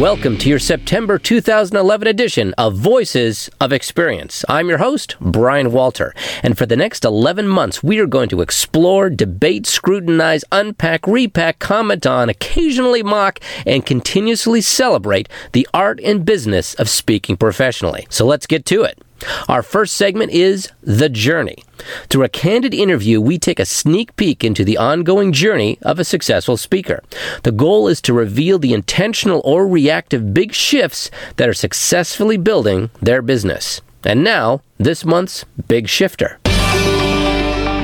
Welcome to your September 2011 edition of Voices of Experience. I'm your host, Brian Walter, and for the next 11 months, we are going to explore, debate, scrutinize, unpack, repack, comment on, occasionally mock, and continuously celebrate the art and business of speaking professionally. So let's get to it. Our first segment is The Journey. Through a candid interview, we take a sneak peek into the ongoing journey of a successful speaker. The goal is to reveal the intentional or reactive big shifts that are successfully building their business. And now, this month's Big Shifter.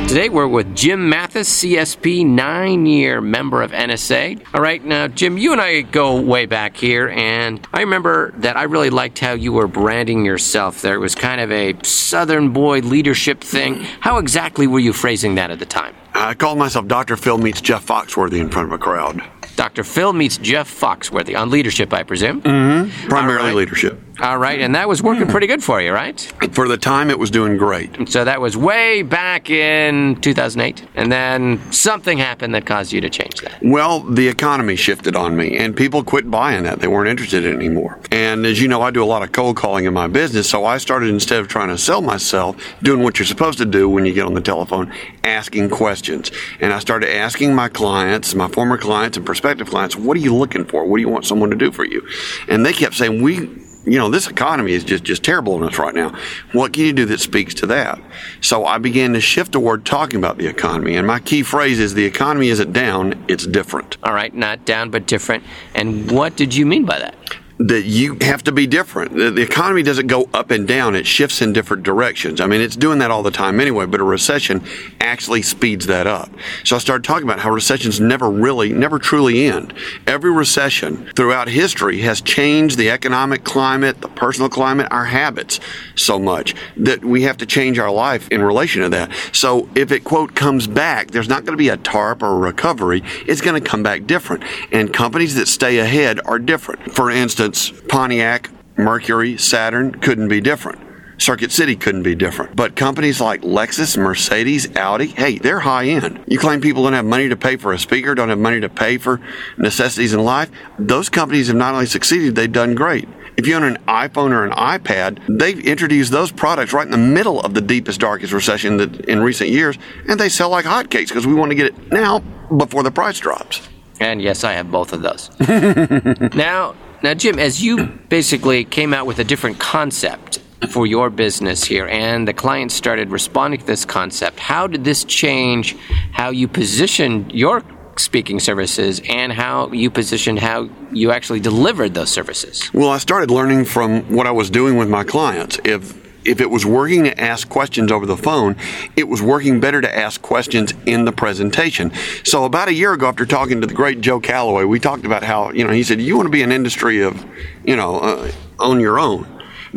Today we're with Jim Mathis, CSP, nine year member of NSA. All right, now, Jim, you and I go way back here, and I remember that I really liked how you were branding yourself there. It was kind of a Southern boy leadership thing. How exactly were you phrasing that at the time? I called myself Dr. Phil meets Jeff Foxworthy in front of a crowd. Dr. Phil meets Jeff Foxworthy on leadership, I presume. Mm-hmm. Primarily right. leadership. All right, and that was working hmm. pretty good for you, right? For the time, it was doing great. So that was way back in 2008, and then something happened that caused you to change that. Well, the economy shifted on me, and people quit buying that. They weren't interested in anymore. And as you know, I do a lot of cold calling in my business, so I started instead of trying to sell myself, doing what you're supposed to do when you get on the telephone, asking questions. And I started asking my clients, my former clients and prospective clients, what are you looking for? What do you want someone to do for you? And they kept saying, we you know, this economy is just, just terrible on us right now. What can you do that speaks to that? So I began to shift toward talking about the economy. And my key phrase is the economy isn't down, it's different. All right, not down, but different. And what did you mean by that? That you have to be different. The economy doesn't go up and down, it shifts in different directions. I mean, it's doing that all the time anyway, but a recession actually speeds that up. So I started talking about how recessions never really, never truly end. Every recession throughout history has changed the economic climate, the personal climate, our habits so much that we have to change our life in relation to that. So if it, quote, comes back, there's not going to be a TARP or a recovery. It's going to come back different. And companies that stay ahead are different. For instance, instance, Pontiac, Mercury, Saturn couldn't be different. Circuit City couldn't be different. But companies like Lexus, Mercedes, Audi, hey, they're high end. You claim people don't have money to pay for a speaker, don't have money to pay for necessities in life. Those companies have not only succeeded, they've done great. If you own an iPhone or an iPad, they've introduced those products right in the middle of the deepest, darkest recession that in recent years, and they sell like hotcakes because we want to get it now before the price drops. And yes, I have both of those. now, now, Jim, as you basically came out with a different concept for your business here, and the clients started responding to this concept, how did this change how you positioned your speaking services and how you positioned how you actually delivered those services? Well, I started learning from what I was doing with my clients. If if it was working to ask questions over the phone, it was working better to ask questions in the presentation. So about a year ago, after talking to the great Joe Calloway, we talked about how, you know, he said, you want to be an industry of, you know, uh, on your own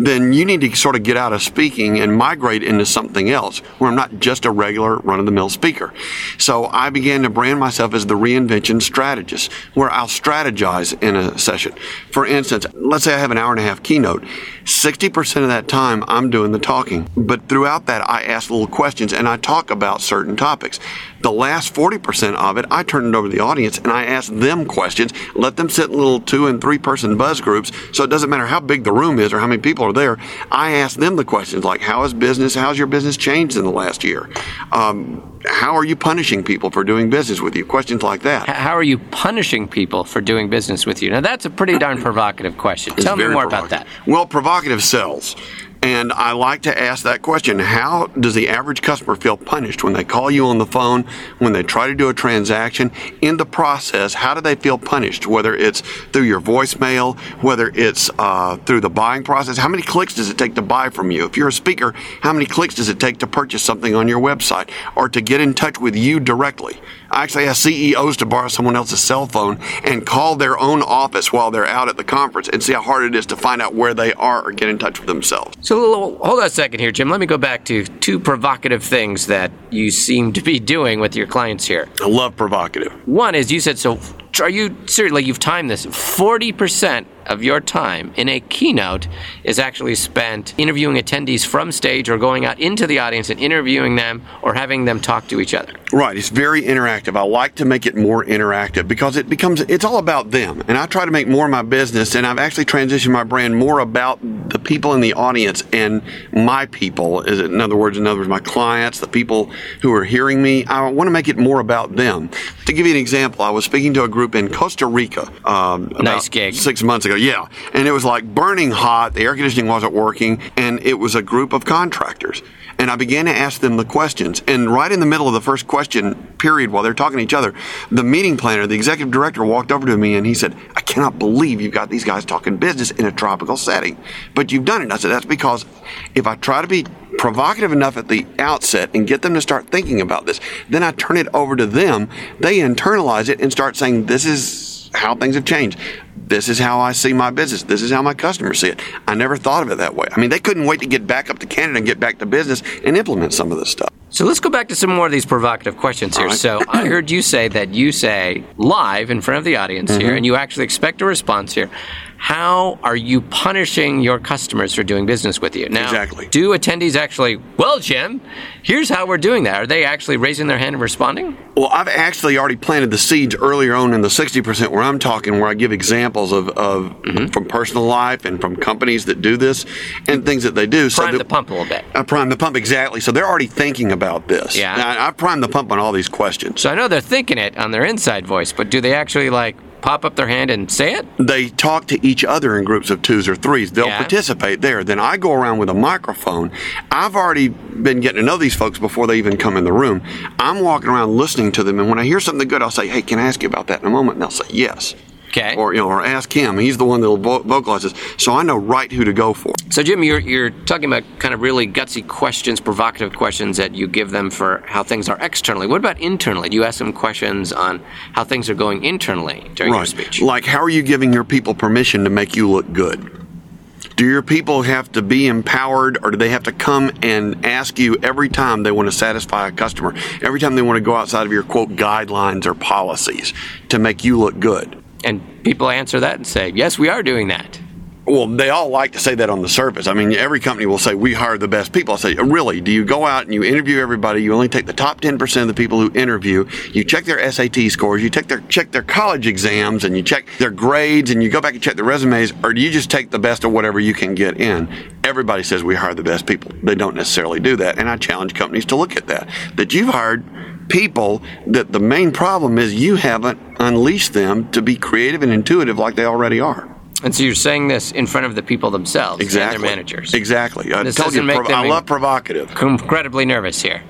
then you need to sort of get out of speaking and migrate into something else where I'm not just a regular run of the mill speaker. So I began to brand myself as the reinvention strategist, where I'll strategize in a session. For instance, let's say I have an hour and a half keynote. 60% of that time I'm doing the talking, but throughout that I ask little questions and I talk about certain topics. The last 40% of it, I turn it over to the audience and I ask them questions, let them sit in little two and three person buzz groups. So it doesn't matter how big the room is or how many people are there. I ask them the questions like, how is business? How's your business changed in the last year? Um, how are you punishing people for doing business with you? Questions like that. How are you punishing people for doing business with you? Now, that's a pretty darn provocative question. Tell me more about that. Well, provocative sells And I like to ask that question How does the average customer feel punished when they call you on the phone, when they try to do a transaction? In the process, how do they feel punished? Whether it's through your voicemail, whether it's uh, through the buying process, how many clicks does it take to buy from you? If you're a speaker, how many clicks does it take to purchase something on your website or to get in touch with you directly? I actually ask CEOs to borrow someone else's cell phone and call their own office while they're out at the conference and see how hard it is to find out where they are or get in touch with themselves. So hold on a second here, Jim. Let me go back to two provocative things that you seem to be doing with your clients here. I love provocative. One is you said so. Are you seriously? You've timed this. Forty percent of your time in a keynote is actually spent interviewing attendees from stage or going out into the audience and interviewing them or having them talk to each other. Right. It's very interactive. I like to make it more interactive because it becomes, it's all about them. And I try to make more of my business and I've actually transitioned my brand more about the people in the audience and my people. Is it In other words, in other words, my clients, the people who are hearing me. I want to make it more about them. To give you an example, I was speaking to a group in Costa Rica. Um, nice gig. Six months ago yeah. And it was like burning hot. The air conditioning wasn't working. And it was a group of contractors. And I began to ask them the questions. And right in the middle of the first question period, while they're talking to each other, the meeting planner, the executive director, walked over to me and he said, I cannot believe you've got these guys talking business in a tropical setting. But you've done it. And I said, That's because if I try to be provocative enough at the outset and get them to start thinking about this, then I turn it over to them. They internalize it and start saying, This is how things have changed. This is how I see my business. This is how my customers see it. I never thought of it that way. I mean, they couldn't wait to get back up to Canada and get back to business and implement some of this stuff. So let's go back to some more of these provocative questions here. Right. So I heard you say that you say live in front of the audience mm-hmm. here, and you actually expect a response here how are you punishing your customers for doing business with you? Now, exactly. do attendees actually, well, Jim, here's how we're doing that? Are they actually raising their hand and responding? Well, I've actually already planted the seeds earlier on in the 60% where I'm talking, where I give examples of, of mm-hmm. from personal life and from companies that do this and things that they do. Prime so the pump a little bit. I prime the pump, exactly. So they're already thinking about this. Yeah. Now, I prime the pump on all these questions. So I know they're thinking it on their inside voice, but do they actually like pop up their hand and say it? They talk to each other in groups of twos or threes. They'll yeah. participate there. Then I go around with a microphone. I've already been getting to know these folks before they even come in the room. I'm walking around listening to them, and when I hear something good, I'll say, "Hey, can I ask you about that in a moment?" And they'll say, "Yes." Okay. Or you know, or ask him. He's the one that vo- vocalizes, so I know right who to go for. So Jim, you're you're talking about kind of really gutsy questions, provocative questions that you give them for how things are externally. What about internally? Do you ask them questions on how things are going internally during right. your speech? Like, how are you giving your people permission to make you look good? Do your people have to be empowered or do they have to come and ask you every time they want to satisfy a customer, every time they want to go outside of your quote guidelines or policies to make you look good? And people answer that and say, yes, we are doing that. Well, they all like to say that on the surface. I mean, every company will say, we hire the best people. I say, really? Do you go out and you interview everybody? You only take the top 10% of the people who interview. You check their SAT scores. You check their, check their college exams and you check their grades and you go back and check their resumes. Or do you just take the best of whatever you can get in? Everybody says we hire the best people. They don't necessarily do that. And I challenge companies to look at that. That you've hired people that the main problem is you haven't unleashed them to be creative and intuitive like they already are. And so you're saying this in front of the people themselves exactly. and their managers. Exactly. I this told you, prov- I love provocative. I'm incredibly nervous here.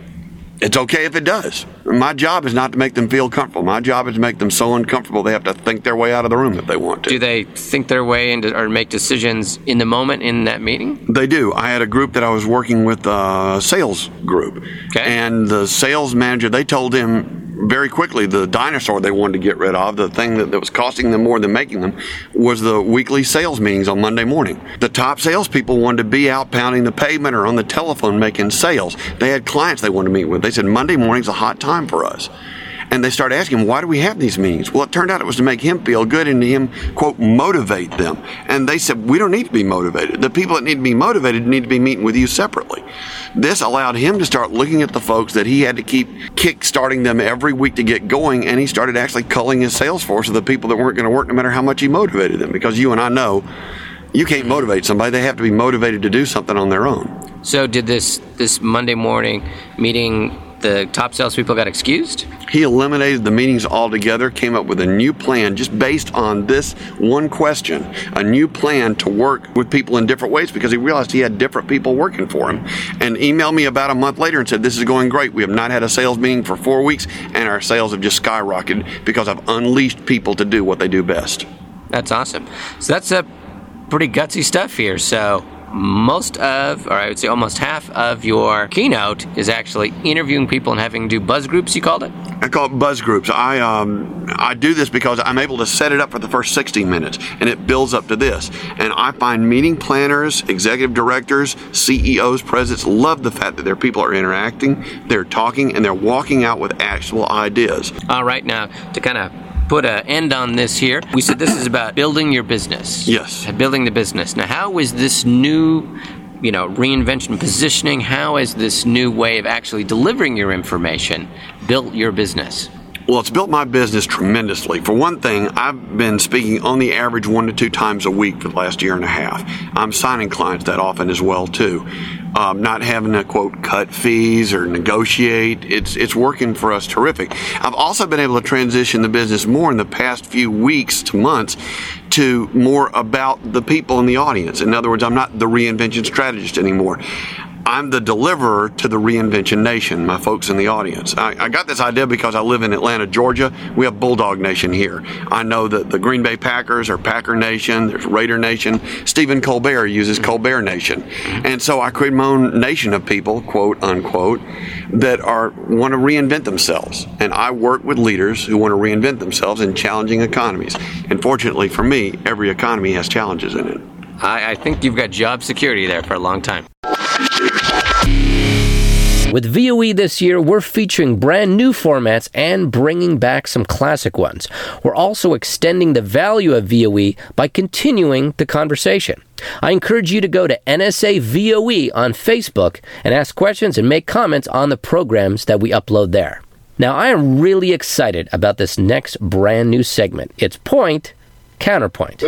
It's okay if it does. My job is not to make them feel comfortable. My job is to make them so uncomfortable they have to think their way out of the room if they want to. Do they think their way into or make decisions in the moment in that meeting? They do. I had a group that I was working with, a sales group. Okay. And the sales manager, they told him very quickly the dinosaur they wanted to get rid of, the thing that, that was costing them more than making them, was the weekly sales meetings on Monday morning. The top salespeople wanted to be out pounding the pavement or on the telephone making sales. They had clients they wanted to meet with. They said Monday morning's a hot time for us. And they started asking him, why do we have these meetings? Well, it turned out it was to make him feel good and to him, quote, motivate them. And they said, we don't need to be motivated. The people that need to be motivated need to be meeting with you separately. This allowed him to start looking at the folks that he had to keep kick starting them every week to get going. And he started actually culling his sales force of the people that weren't going to work no matter how much he motivated them. Because you and I know you can't motivate somebody. They have to be motivated to do something on their own. So did this, this Monday morning meeting the top salespeople got excused? He eliminated the meetings altogether, came up with a new plan just based on this one question, a new plan to work with people in different ways because he realized he had different people working for him. And emailed me about a month later and said, This is going great. We have not had a sales meeting for four weeks, and our sales have just skyrocketed because I've unleashed people to do what they do best. That's awesome. So that's a pretty gutsy stuff here. So most of, or I would say almost half of your keynote is actually interviewing people and having to do buzz groups. You called it? I call it buzz groups. I um, I do this because I'm able to set it up for the first 60 minutes, and it builds up to this. And I find meeting planners, executive directors, CEOs, presidents love the fact that their people are interacting, they're talking, and they're walking out with actual ideas. All right, now to kind of put an end on this here. We said this is about building your business. Yes. Uh, building the business. Now, how is this new, you know, reinvention, positioning, how is this new way of actually delivering your information built your business? Well, it's built my business tremendously. For one thing, I've been speaking on the average one to two times a week for the last year and a half. I'm signing clients that often as well too. Um, not having to quote cut fees or negotiate. It's it's working for us terrific. I've also been able to transition the business more in the past few weeks to months to more about the people in the audience. In other words, I'm not the reinvention strategist anymore. I'm the deliverer to the reinvention nation, my folks in the audience. I, I, got this idea because I live in Atlanta, Georgia. We have Bulldog Nation here. I know that the Green Bay Packers are Packer Nation, there's Raider Nation. Stephen Colbert uses Colbert Nation. And so I created my own nation of people, quote unquote, that are want to reinvent themselves. And I work with leaders who want to reinvent themselves in challenging economies. And fortunately for me, every economy has challenges in it. I, I think you've got job security there for a long time. With VOE this year, we're featuring brand new formats and bringing back some classic ones. We're also extending the value of VOE by continuing the conversation. I encourage you to go to NSA VOE on Facebook and ask questions and make comments on the programs that we upload there. Now, I am really excited about this next brand new segment. It's Point Counterpoint.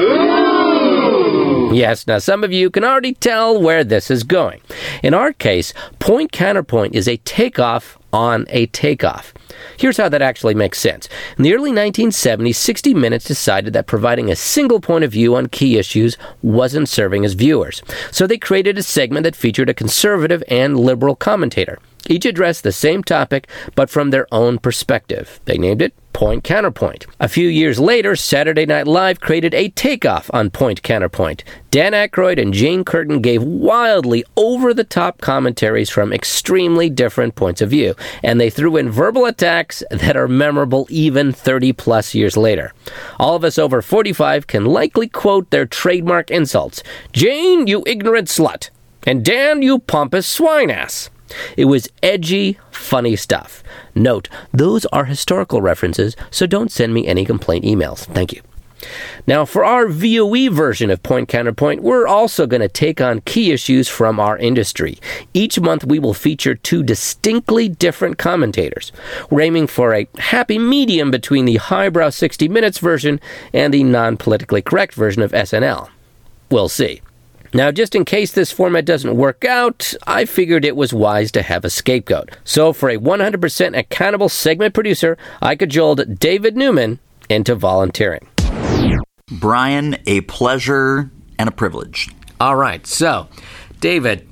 Yes, now some of you can already tell where this is going. In our case, point counterpoint is a takeoff on a takeoff. Here's how that actually makes sense. In the early 1970s, 60 Minutes decided that providing a single point of view on key issues wasn't serving as viewers. So they created a segment that featured a conservative and liberal commentator. Each addressed the same topic, but from their own perspective. They named it Point Counterpoint. A few years later, Saturday Night Live created a takeoff on Point Counterpoint. Dan Aykroyd and Jane Curtin gave wildly over the top commentaries from extremely different points of view, and they threw in verbal attacks that are memorable even 30 plus years later. All of us over 45 can likely quote their trademark insults Jane, you ignorant slut, and Dan, you pompous swine ass. It was edgy, funny stuff. Note, those are historical references, so don't send me any complaint emails. Thank you. Now, for our VOE version of Point Counterpoint, we're also going to take on key issues from our industry. Each month, we will feature two distinctly different commentators. We're aiming for a happy medium between the highbrow 60 Minutes version and the non politically correct version of SNL. We'll see. Now, just in case this format doesn't work out, I figured it was wise to have a scapegoat. So, for a 100% accountable segment producer, I cajoled David Newman into volunteering. Brian, a pleasure and a privilege. All right, so, David,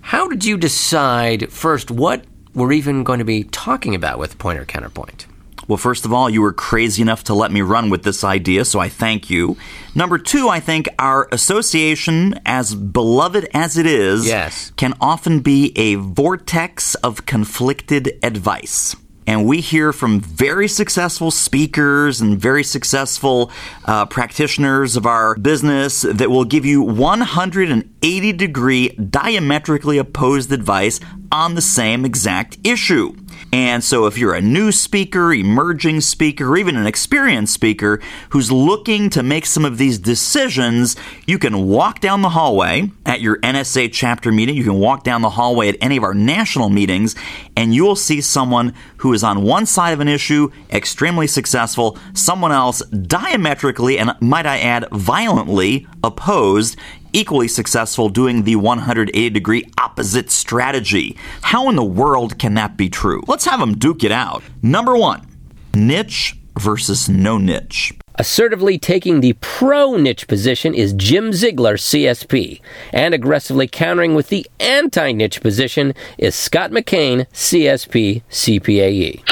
how did you decide first what we're even going to be talking about with Pointer Counterpoint? Well, first of all, you were crazy enough to let me run with this idea, so I thank you. Number two, I think our association, as beloved as it is, yes. can often be a vortex of conflicted advice. And we hear from very successful speakers and very successful uh, practitioners of our business that will give you 180 degree diametrically opposed advice on the same exact issue. And so, if you're a new speaker, emerging speaker, or even an experienced speaker who's looking to make some of these decisions, you can walk down the hallway at your NSA chapter meeting. You can walk down the hallway at any of our national meetings, and you'll see someone who is on one side of an issue, extremely successful, someone else diametrically, and might I add, violently opposed equally successful doing the 180 degree opposite strategy. How in the world can that be true? Let's have them duke it out. Number one, niche versus no niche. Assertively taking the pro niche position is Jim Ziegler, CSP, and aggressively countering with the anti niche position is Scott McKain, CSP, CPAE.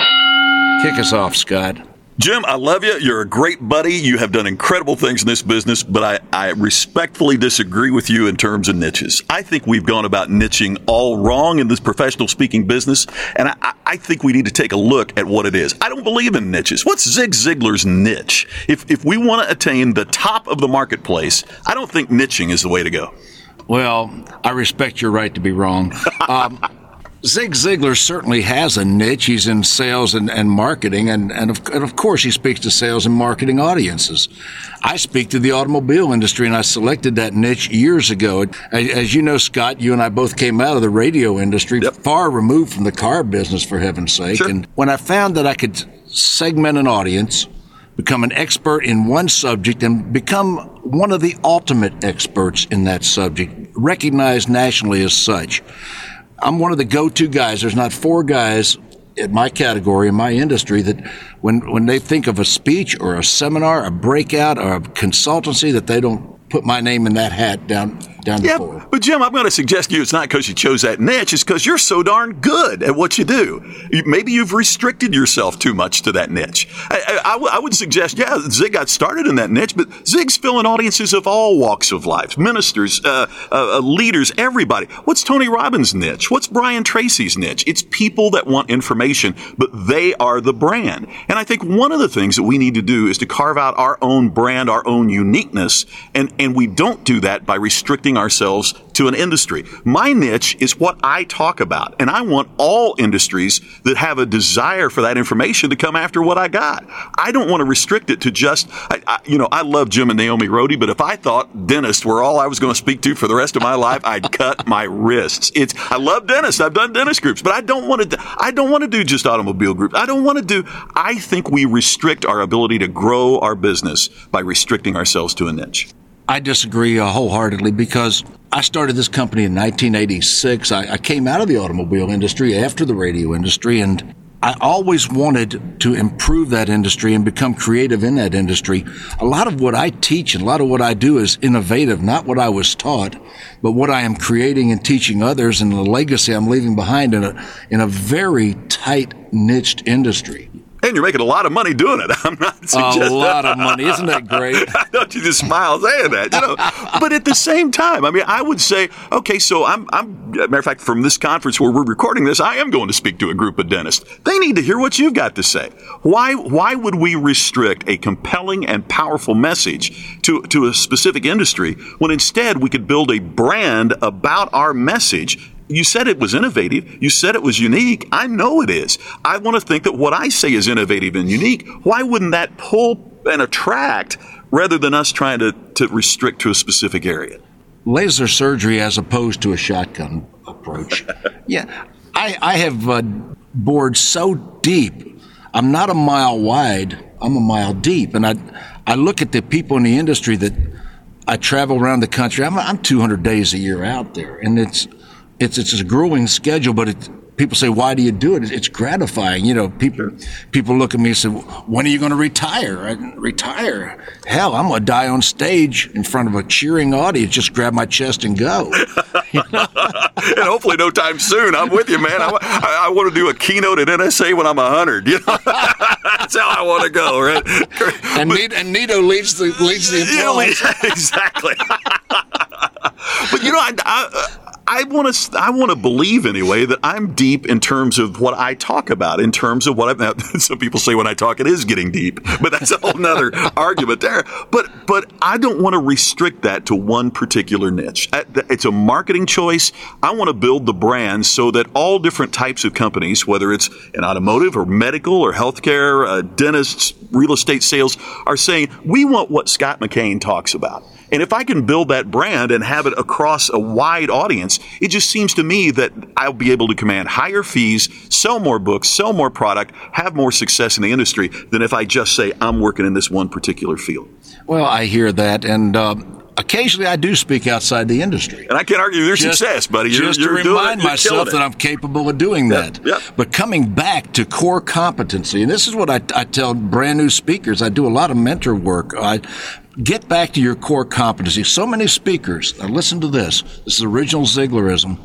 Kick us off, Scott. Jim, I love you. You're a great buddy. You have done incredible things in this business, but I, I, respectfully disagree with you in terms of niches. I think we've gone about niching all wrong in this professional speaking business, and I, I think we need to take a look at what it is. I don't believe in niches. What's Zig Ziglar's niche? If, if we want to attain the top of the marketplace, I don't think niching is the way to go. Well, I respect your right to be wrong. Um, Zig Ziglar certainly has a niche. He's in sales and, and marketing, and, and of, and, of, course, he speaks to sales and marketing audiences. I speak to the automobile industry, and I selected that niche years ago. As you know, Scott, you and I both came out of the radio industry, yep. far removed from the car business, for heaven's sake. Sure. And when I found that I could segment an audience, become an expert in one subject, and become one of the ultimate experts in that subject, recognized nationally as such I'm one of the go-to guys. There's not four guys in my category in my industry that when when they think of a speech or a seminar, a breakout or a consultancy that they don't put my name in that hat down down yeah, floor. But Jim, I'm going to suggest to you it's not because you chose that niche; it's because you're so darn good at what you do. Maybe you've restricted yourself too much to that niche. I, I, I would suggest, yeah, Zig got started in that niche, but Zig's filling audiences of all walks of life: ministers, uh, uh, uh, leaders, everybody. What's Tony Robbins' niche? What's Brian Tracy's niche? It's people that want information, but they are the brand. And I think one of the things that we need to do is to carve out our own brand, our own uniqueness, and and we don't do that by restricting ourselves to an industry. My niche is what I talk about, and I want all industries that have a desire for that information to come after what I got. I don't want to restrict it to just, I, I, you know, I love Jim and Naomi Rhode, but if I thought dentists were all I was going to speak to for the rest of my life, I'd cut my wrists. It's, I love dentists. I've done dentist groups, but I don't want to, I don't want to do just automobile groups. I don't want to do, I think we restrict our ability to grow our business by restricting ourselves to a niche. I disagree wholeheartedly because I started this company in 1986. I, I came out of the automobile industry after the radio industry, and I always wanted to improve that industry and become creative in that industry. A lot of what I teach and a lot of what I do is innovative, not what I was taught, but what I am creating and teaching others and the legacy I'm leaving behind in a, in a very tight niched industry. And you're making a lot of money doing it. I'm not suggesting that. a lot of money. Isn't that great? Don't you just smile saying that? You know, but at the same time, I mean, I would say, okay, so I'm, I'm. Matter of fact, from this conference where we're recording this, I am going to speak to a group of dentists. They need to hear what you've got to say. Why? Why would we restrict a compelling and powerful message to to a specific industry when instead we could build a brand about our message you said it was innovative. You said it was unique. I know it is. I want to think that what I say is innovative and unique. Why wouldn't that pull and attract rather than us trying to, to restrict to a specific area? Laser surgery as opposed to a shotgun approach. yeah. I, I have uh, bored so deep. I'm not a mile wide. I'm a mile deep. And I, I look at the people in the industry that I travel around the country. I'm, I'm 200 days a year out there. And it's, it's it's a grueling schedule, but it, people say, "Why do you do it?" It's gratifying. You know, people people look at me and say, "When are you going to retire?" I, retire? Hell, I'm going to die on stage in front of a cheering audience. Just grab my chest and go. And hopefully, no time soon. I'm with you, man. I, I, I, want to do a keynote at NSA when I'm hundred. You know, that's how I want to go, right? And, but, and Nito leads the leads the applause. Exactly. but you know, I, I uh, I want to I want to believe anyway that I'm deep in terms of what I talk about, in terms of what I. Some people say when I talk it is getting deep, but that's a whole nother argument there. But but I don't want to restrict that to one particular niche. It's a marketing choice. I want to build the brand so that all different types of companies, whether it's an automotive or medical or healthcare, uh, dentists, real estate sales, are saying we want what Scott McKain talks about. And if I can build that brand and have it across a wide audience, it just seems to me that I'll be able to command higher fees, sell more books, sell more product, have more success in the industry than if I just say I'm working in this one particular field. Well, I hear that. And, uh, occasionally I do speak outside the industry. And I can't argue your success, buddy. You're, just you're to remind it, myself that I'm capable of doing that. yep. But coming back to core competency, and this is what I, I tell brand new speakers. I do a lot of mentor work. I get back to your core competency. So many speakers. Now listen to this. This is original Zieglerism.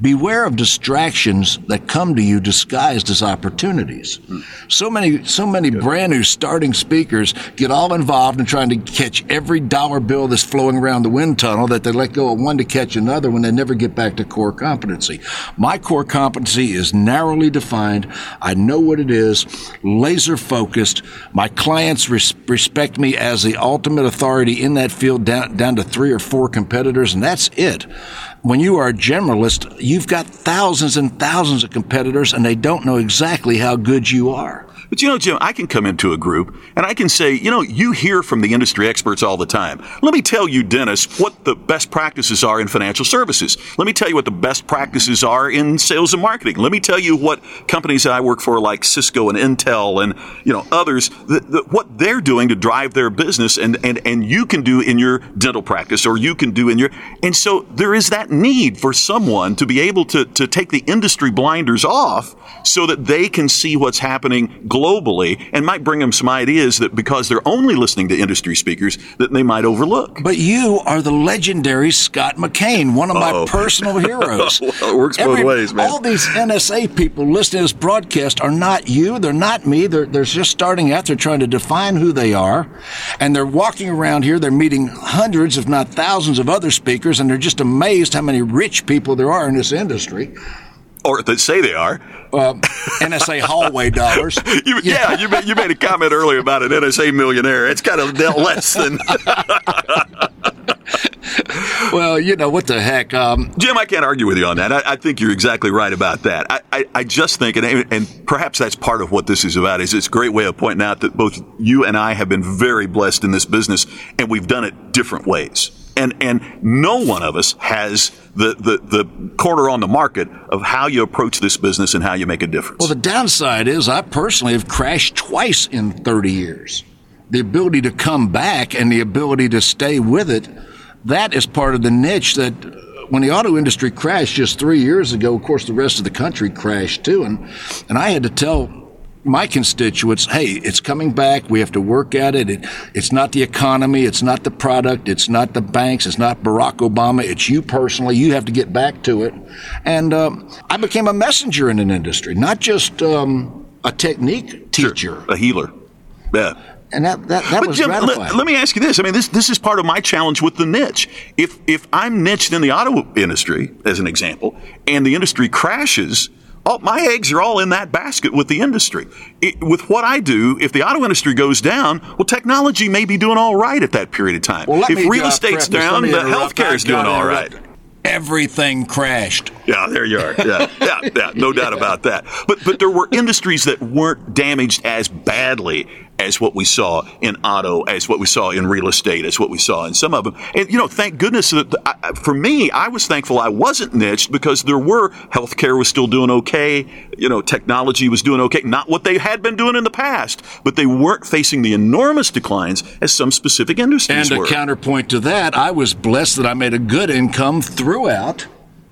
Beware of distractions that come to you disguised as opportunities. So many, so many brand new starting speakers get all involved in trying to catch every dollar bill that's flowing around the wind tunnel that they let go of one to catch another when they never get back to core competency. My core competency is narrowly defined. I know what it is, laser focused. My clients res- respect me as the ultimate authority in that field down, down to three or four competitors, and that's it when you are a generalist, you've got thousands and thousands of competitors and they don't know exactly how good you are. But you know, Jim, I can come into a group and I can say, you know, you hear from the industry experts all the time. Let me tell you, Dennis, what the best practices are in financial services. Let me tell you what the best practices are in sales and marketing. Let me tell you what companies that I work for, like Cisco and Intel and you know others, the, the, what they're doing to drive their business, and and and you can do in your dental practice, or you can do in your. And so there is that need for someone to be able to to take the industry blinders off so that they can see what's happening globally and might bring them some ideas that because they're only listening to industry speakers that they might overlook. But you are the legendary Scott McKain, one of Uh-oh. my oh. personal heroes. well, it works both ways, man. All these NSA people listening to this broadcast are not you. They're not me. They're, they're just starting out. They're trying to define who they are. And they're walking around here. They're meeting hundreds, if not thousands, of other speakers. And they're just amazed how many rich people there are in this industry. Or that say they are. Um, NSA hallway dollars. You, yeah, you made, you made a comment earlier about an NSA millionaire. It's kind of less than. well, you know, what the heck. Um, Jim, I can't argue with you on that. I, I think you're exactly right about that. I, I, I just think, and, and perhaps that's part of what this is about, is it's a great way of pointing out that both you and I have been very blessed in this business, and we've done it different ways. And, and no one of us has the, the, the corner on the market of how you approach this business and how you make a difference. Well, the downside is I personally have crashed twice in 30 years. The ability to come back and the ability to stay with it, that is part of the niche that uh, when the auto industry crashed just three years ago, of course, the rest of the country crashed too. And, and I had to tell my constituents, hey, it's coming back. We have to work at it. it. It's not the economy. It's not the product. It's not the banks. It's not Barack Obama. It's you personally. You have to get back to it. And um, I became a messenger in an industry, not just um, a technique teacher. Sure. A healer. Yeah. And that, that, that but was Jim, let, let me ask you this. I mean, this this is part of my challenge with the niche. If if I'm niched in the auto industry, as an example, and the industry crashes, all, my eggs are all in that basket with the industry. It, with what I do, if the auto industry goes down, well, technology may be doing all right at that period of time. Well, if me, real uh, estate's preface, down, the healthcare is doing all right. Everything crashed. Yeah, there you are. Yeah, yeah, yeah. No doubt about that. But but there were industries that weren't damaged as badly as what we saw in auto, as what we saw in real estate, as what we saw in some of them. And you know, thank goodness that I, for me, I was thankful I wasn't niched because there were healthcare was still doing okay. You know, technology was doing okay. Not what they had been doing in the past, but they weren't facing the enormous declines as some specific industries And a counterpoint to that, I was blessed that I made a good income throughout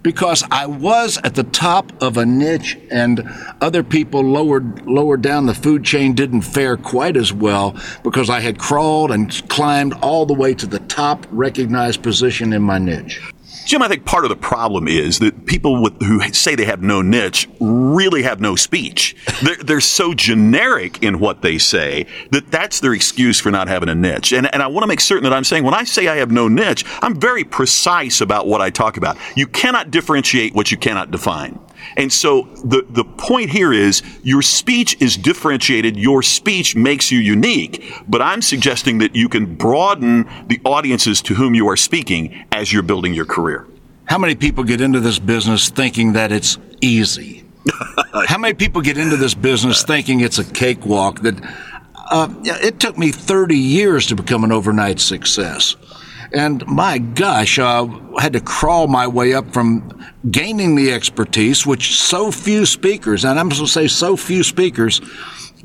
because I was at the top of a niche and other people lower lower down the food chain didn't fare quite as well because I had crawled and climbed all the way to the top recognized position in my niche. Jim, I think part of the problem is that people with, who say they have no niche really have no speech. They're, they're so generic in what they say that that's their excuse for not having a niche. And, and I want to make certain that I'm saying when I say I have no niche, I'm very precise about what I talk about. You cannot differentiate what you cannot define. And so the, the point here is your speech is differentiated. Your speech makes you unique. But I'm suggesting that you can broaden the audiences to whom you are speaking as you're building your career. How many people get into this business thinking that it's easy? How many people get into this business thinking it's a cakewalk? That uh, it took me 30 years to become an overnight success. And my gosh, uh, I had to crawl my way up from gaining the expertise, which so few speakers, and I'm going to say so few speakers,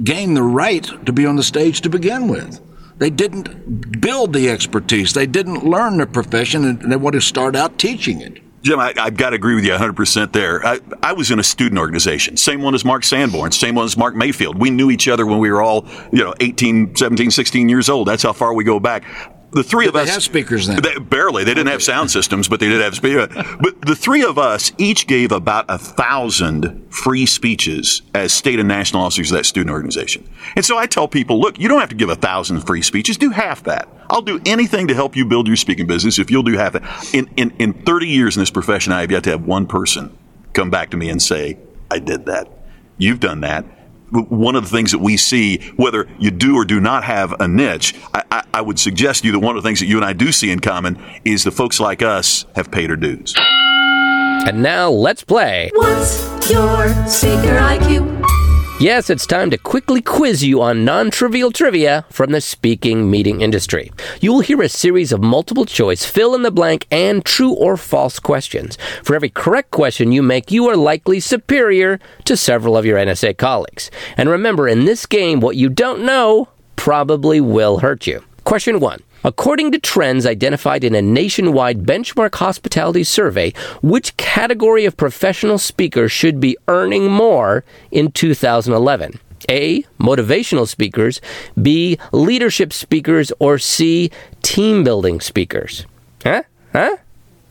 gain the right to be on the stage to begin with. They didn't build the expertise. They didn't learn the profession and they want to start out teaching it. Jim, I, have got to agree with you 100% there. I, I, was in a student organization, same one as Mark Sanborn, same one as Mark Mayfield. We knew each other when we were all, you know, 18, 17, 16 years old. That's how far we go back the three did of us have speakers then. They, barely. They didn't have sound systems, but they did have speakers. But the three of us each gave about a thousand free speeches as state and national officers of that student organization. And so I tell people, look, you don't have to give a thousand free speeches. Do half that. I'll do anything to help you build your speaking business if you'll do half that. In, in, in 30 years in this profession, I have yet to have one person come back to me and say, I did that. You've done that one of the things that we see, whether you do or do not have a niche, I, I, I, would suggest to you that one of the things that you and I do see in common is the folks like us have paid our dues. And now let's play. What's your speaker IQ? Yes, it's time to quickly quiz you on non trivial trivia from the speaking meeting industry. You will hear a series of multiple choice, fill in the blank, and true or false questions. For every correct question you make, you are likely superior to several of your NSA colleagues. And remember, in this game, what you don't know probably will hurt you. Question one. According to trends identified in a nationwide benchmark hospitality survey, which category of professional speakers should be earning more in 2011? A. Motivational speakers, B. Leadership speakers, or C. Team building speakers? Huh? Huh?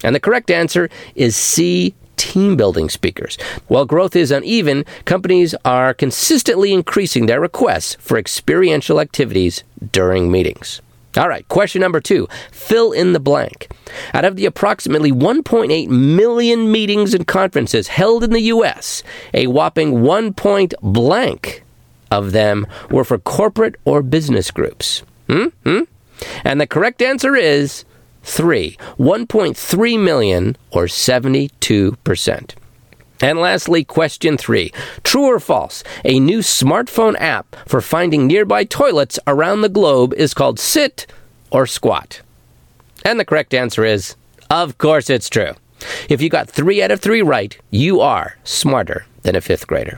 And the correct answer is C. Team building speakers. While growth is uneven, companies are consistently increasing their requests for experiential activities during meetings. All right, question number two. Fill in the blank. Out of the approximately 1.8 million meetings and conferences held in the U.S., a whopping 1 point blank of them were for corporate or business groups. Hmm? Hmm? And the correct answer is 3. 1.3 million, or 72%. And lastly, question three True or false? A new smartphone app for finding nearby toilets around the globe is called Sit or Squat. And the correct answer is, of course it's true. If you got three out of three right, you are smarter than a fifth grader.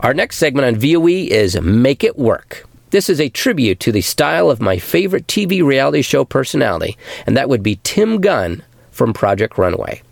Our next segment on VOE is Make It Work. This is a tribute to the style of my favorite TV reality show personality, and that would be Tim Gunn from Project Runway.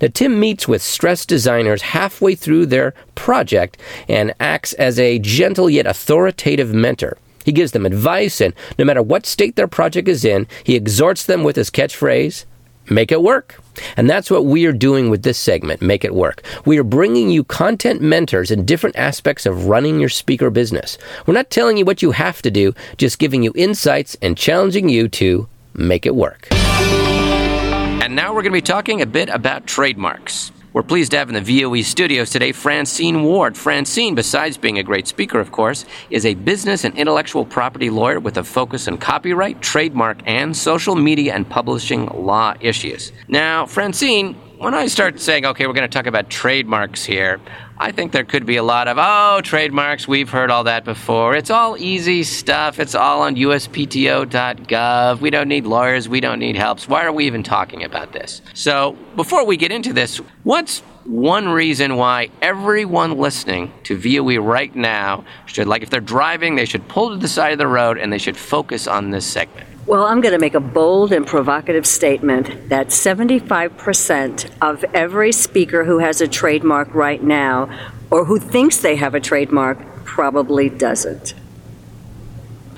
Now, Tim meets with stress designers halfway through their project and acts as a gentle yet authoritative mentor. He gives them advice, and no matter what state their project is in, he exhorts them with his catchphrase make it work. And that's what we are doing with this segment, Make It Work. We are bringing you content mentors in different aspects of running your speaker business. We're not telling you what you have to do, just giving you insights and challenging you to make it work. And now we're going to be talking a bit about trademarks. We're pleased to have in the VOE studios today Francine Ward. Francine, besides being a great speaker, of course, is a business and intellectual property lawyer with a focus on copyright, trademark, and social media and publishing law issues. Now, Francine, when I start saying, okay, we're going to talk about trademarks here, I think there could be a lot of, oh, trademarks, we've heard all that before. It's all easy stuff. It's all on uspto.gov. We don't need lawyers. We don't need helps. Why are we even talking about this? So, before we get into this, what's one reason why everyone listening to VOE right now should, like, if they're driving, they should pull to the side of the road and they should focus on this segment? Well, I'm going to make a bold and provocative statement that 75% of every speaker who has a trademark right now or who thinks they have a trademark probably doesn't.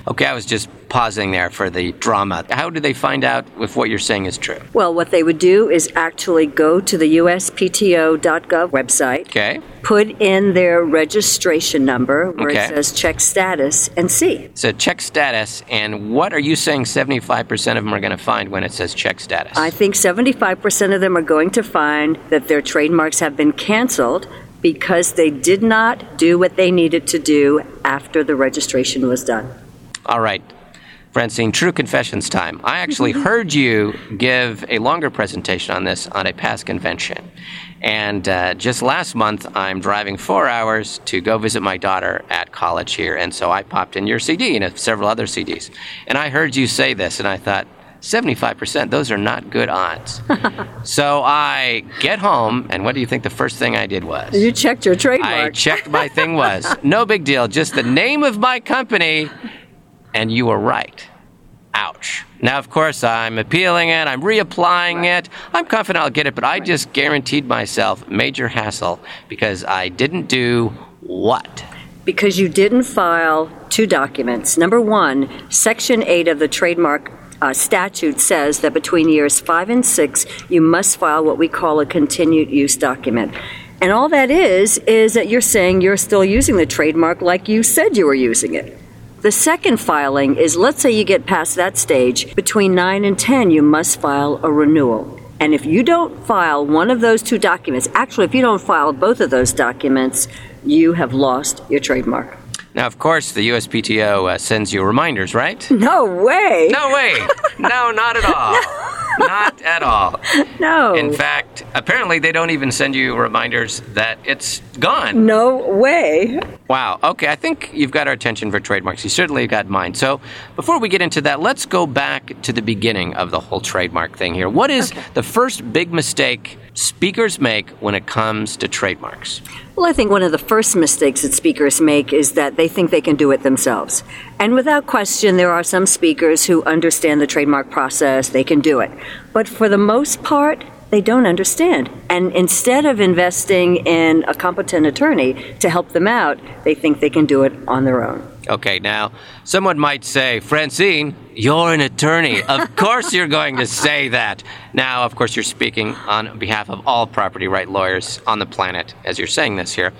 Okay, I was just pausing there for the drama. How do they find out if what you're saying is true? Well, what they would do is actually go to the USPTO.gov website. Okay. Put in their registration number where Okay. it says check status and see. So check status, and what are you saying 75% of them are going to find when it says check status? I think 75% of them are going to find that their trademarks have been canceled because they did not do what they needed to do after the registration was done. All right. Francine, true confessions time. I actually heard you give a longer presentation on this on a past convention. And uh, just last month, I'm driving four hours to go visit my daughter at college here. And so I popped in your CD and several other CDs. And I heard you say this, and I thought, 75%, those are not good odds. so I get home, and what do you think the first thing I did was? You checked your trademark. I checked my thing was no big deal, just the name of my company, and you were right. Ouch. Now, of course, I'm appealing it, I'm reapplying it. I'm confident I'll get it, but I just guaranteed myself major hassle because I didn't do what? Because you didn't file two documents. Number one, Section 8 of the trademark uh, statute says that between years five and six, you must file what we call a continued use document. And all that is, is that you're saying you're still using the trademark like you said you were using it. The second filing is let's say you get past that stage, between 9 and 10, you must file a renewal. And if you don't file one of those two documents, actually, if you don't file both of those documents, you have lost your trademark. Now, of course, the USPTO uh, sends you reminders, right? No way. No way. no, not at all. Not at all. No. In fact, apparently they don't even send you reminders that it's gone. No way. Wow. Okay, I think you've got our attention for trademarks. You certainly got mine. So before we get into that, let's go back to the beginning of the whole trademark thing here. What is okay. the first big mistake speakers make when it comes to trademarks? Well, I think one of the first mistakes that speakers make is that they think they can do it themselves. And without question, there are some speakers who understand the trademark process, they can do it. But for the most part, they don't understand. And instead of investing in a competent attorney to help them out, they think they can do it on their own. Okay, now, someone might say, Francine, you're an attorney. Of course you're going to say that. Now, of course, you're speaking on behalf of all property right lawyers on the planet as you're saying this here.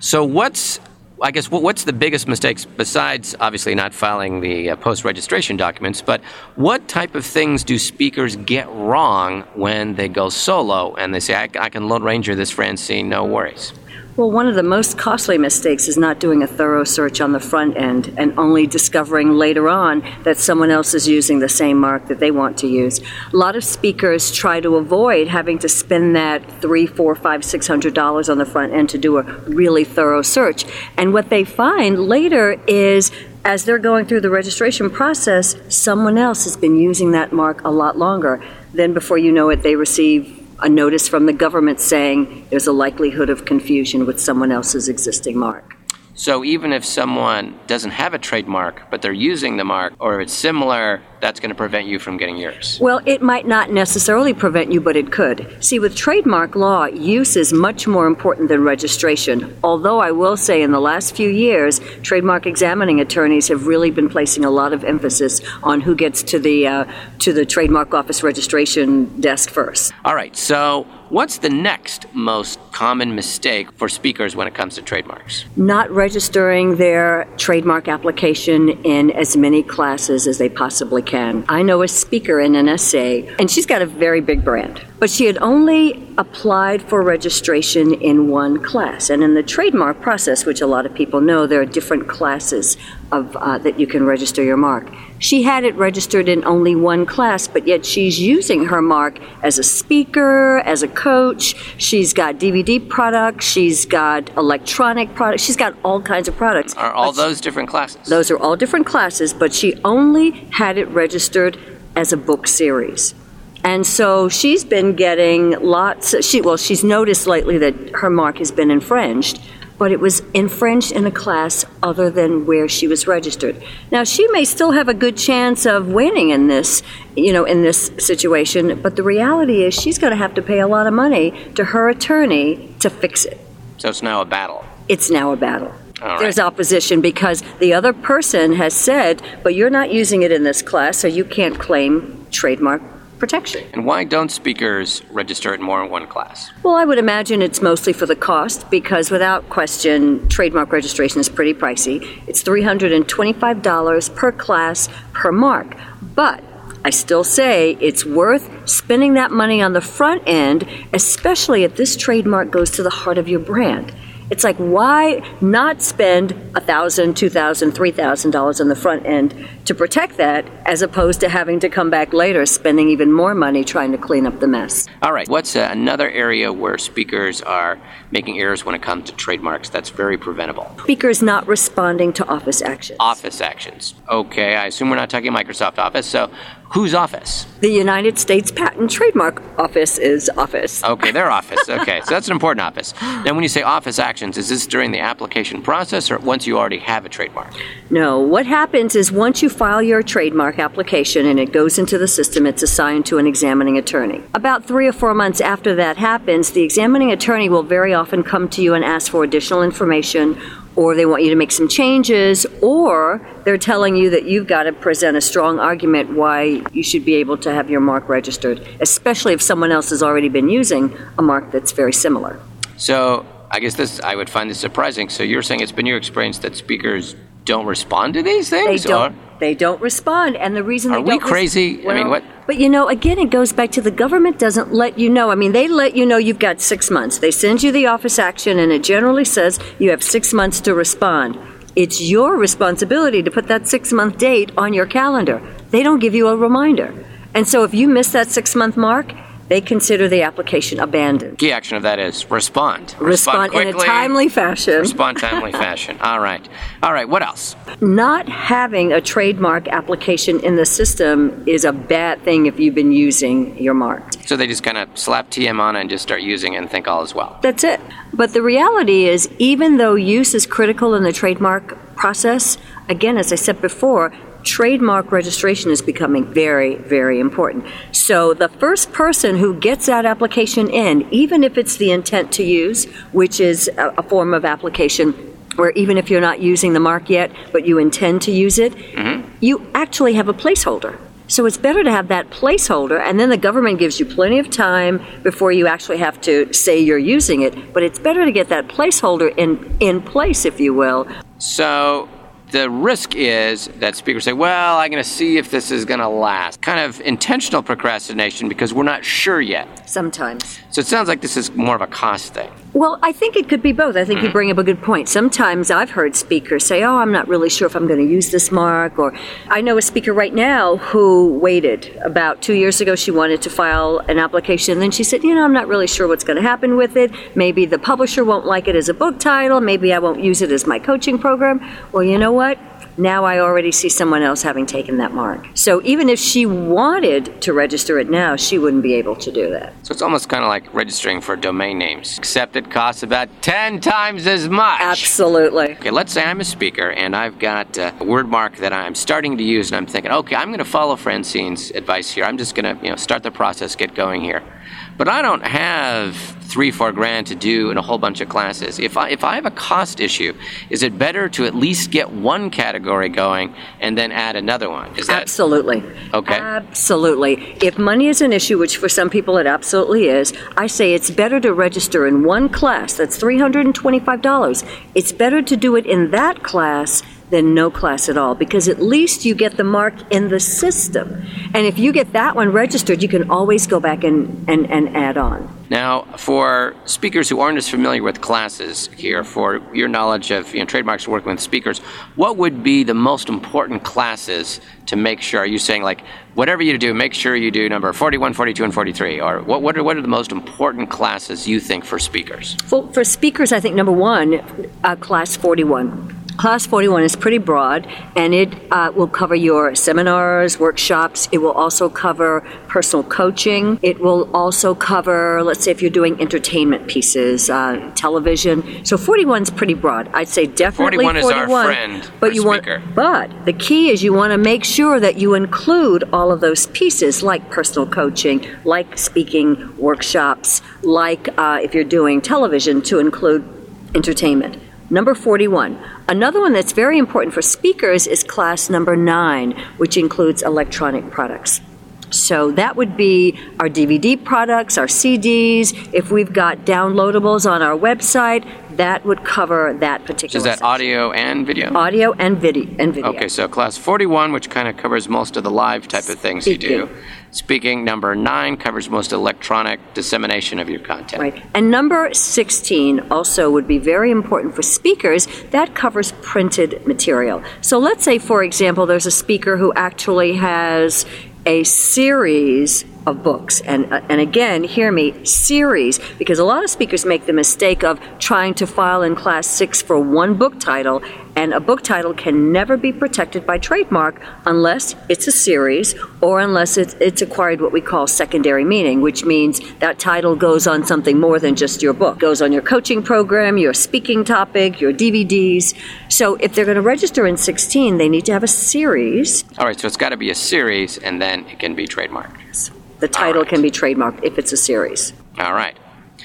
So, what's I guess what's the biggest mistakes besides obviously not filing the uh, post registration documents? But what type of things do speakers get wrong when they go solo and they say, I, I can Lone Ranger this Francine, no worries? Well, one of the most costly mistakes is not doing a thorough search on the front end and only discovering later on that someone else is using the same mark that they want to use. A lot of speakers try to avoid having to spend that three, four, five, six hundred dollars on the front end to do a really thorough search. And what they find later is as they're going through the registration process, someone else has been using that mark a lot longer. Then before you know it, they receive a notice from the government saying there's a likelihood of confusion with someone else's existing mark. So even if someone doesn't have a trademark, but they're using the mark, or if it's similar, that's going to prevent you from getting yours. Well, it might not necessarily prevent you, but it could. See, with trademark law, use is much more important than registration. Although I will say in the last few years, trademark examining attorneys have really been placing a lot of emphasis on who gets to the uh, to the trademark office registration desk first. All right. So, what's the next most common mistake for speakers when it comes to trademarks? Not registering their trademark application in as many classes as they possibly can. I know a speaker in an NSA, and she's got a very big brand. But she had only applied for registration in one class. And in the trademark process, which a lot of people know, there are different classes of, uh, that you can register your mark. She had it registered in only one class, but yet she's using her mark as a speaker, as a coach. She's got DVD products, she's got electronic products, she's got all kinds of products. Are all those different classes? Those are all different classes, but she only had it registered as a book series. And so she's been getting lots. She well, she's noticed lately that her mark has been infringed, but it was infringed in a class other than where she was registered. Now she may still have a good chance of winning in this, you know, in this situation. But the reality is she's going to have to pay a lot of money to her attorney to fix it. So it's now a battle. It's now a battle. Right. There's opposition because the other person has said, but you're not using it in this class, so you can't claim trademark protection. And why don't speakers register it more in one class? Well, I would imagine it's mostly for the cost because without question, trademark registration is pretty pricey. It's $325 per class per mark. But I still say it's worth spending that money on the front end, especially if this trademark goes to the heart of your brand. It's like why not spend a thousand, two thousand, three thousand dollars on the front end to protect that, as opposed to having to come back later, spending even more money trying to clean up the mess. All right, what's uh, another area where speakers are making errors when it comes to trademarks that's very preventable? Speakers not responding to office actions. Office actions. Okay, I assume we're not talking Microsoft Office, so Whose office? The United States Patent Trademark Office is office. Okay, their office. Okay, so that's an important office. Now, when you say office actions, is this during the application process or once you already have a trademark? No, what happens is once you file your trademark application and it goes into the system, it's assigned to an examining attorney. About three or four months after that happens, the examining attorney will very often come to you and ask for additional information or they want you to make some changes, or they're telling you that you've got to present a strong argument why you should be able to have your mark registered, especially if someone else has already been using a mark that's very similar. So, I guess this I would find this surprising. So, you're saying it's been your experience that speakers don't respond to these things? They don't. Or They don't respond, and the reason Are they we don't res- crazy? I mean, what- But you know, again, it goes back to the government doesn't let you know. I mean, they let you know you've got six months. They send you the office action, and it generally says you have six months to respond. It's your responsibility to put that six month date on your calendar. They don't give you a reminder, and so if you miss that six month mark, they consider the application abandoned. key action of that is respond. Respond, in a timely fashion. Respond timely fashion. All right. All right. What else? not having a trademark application in the system is a bad thing if you've been using your mark. So they just kind of slap TM on it and just start using it and think all is well. That's it. But the reality is, even though use is critical in the trademark process, again, as I said before, trademark registration is becoming very, very important. So the first person who gets that application in, even if it's the intent to use, which is a, a form of application where even if you're not using the mark yet, but you intend to use it, mm-hmm. you actually have a placeholder. So it's better to have that placeholder, and then the government gives you plenty of time before you actually have to say you're using it. But it's better to get that placeholder in, in place, if you will. So the risk is that speakers say, well, I'm going to see if this is going to last. Kind of intentional procrastination because we're not sure yet. Sometimes. So it sounds like this is more of a cost thing. Well, I think it could be both. I think you mm-hmm. bring up a good point. Sometimes I've heard speakers say, Oh, I'm not really sure if I'm going to use this mark. Or I know a speaker right now who waited about two years ago. She wanted to file an application. And then she said, You know, I'm not really sure what's going to happen with it. Maybe the publisher won't like it as a book title. Maybe I won't use it as my coaching program. Well, you know what? Now I already see someone else having taken that mark. So even if she wanted to register it now, she wouldn't be able to do that. So it's almost kind of like registering for domain names, except it costs about 10 times as much. Absolutely. Okay, let's say I'm a speaker and I've got a word mark that I'm starting to use, and I'm thinking, okay, I'm going to follow Francine's advice here. I'm just going to, you know, start the process, get going here. But I don't have three, four grand to do in a whole bunch of classes. If I if I have a cost issue, is it better to at least get one category going and then add another one? Is that Absolutely. Okay. Absolutely. If money is an issue, which for some people it absolutely is, I say it's better to register in one class. That's $325. It's better to do it in that class than no class at all because at least you get the mark in the system. And if you get that one registered, you can always go back and, and, and add on. Now, for speakers who aren't as familiar with classes here, for your knowledge of you know, trademarks working with speakers, what would be the most important classes to make sure? Are you saying like whatever you do, make sure you do number 41, 42, and 43, or what? What are, what are the most important classes you think for speakers? For, for speakers, I think number one, uh, class 41. Class 41 is pretty broad, and it uh, will cover your seminars, workshops. It will also cover personal coaching. It will also cover, let's say, if you're doing entertainment pieces, uh, television. So 41 is pretty broad. I'd say definitely 41 is our friend But you speaker. want, but the key is you want to make sure that you include all of those pieces, like personal coaching, like speaking workshops, like uh, if you're doing television, to include entertainment. Number 41. Another one that's very important for speakers is class number nine, which includes electronic products. So that would be our DVD products, our CDs. If we've got downloadables on our website, that would cover that particular. Is that section. audio and video? audio and video? And video. Okay, so class 41, which kind of covers most of the live type of things you do. Speaking, number 9 covers most electronic dissemination of your content. Right. And number 16 also would be very important for speakers. That covers printed material. So let's say, for example, there's a speaker who actually has a series of books. And, uh, and again, hear me, series, because a lot of speakers make the mistake of trying to file in class six for one book title, and a book title can never be protected by trademark unless it's a series or unless it's, it's acquired what we call secondary meaning, which means that title goes on something more than just your book. It goes on your coaching program, your speaking topic, your DVDs. So if they're going to register in 16, they need to have a series. All right, so it's got to be a series and then it can be trademarked. The title can be trademarked if it's a series. All right.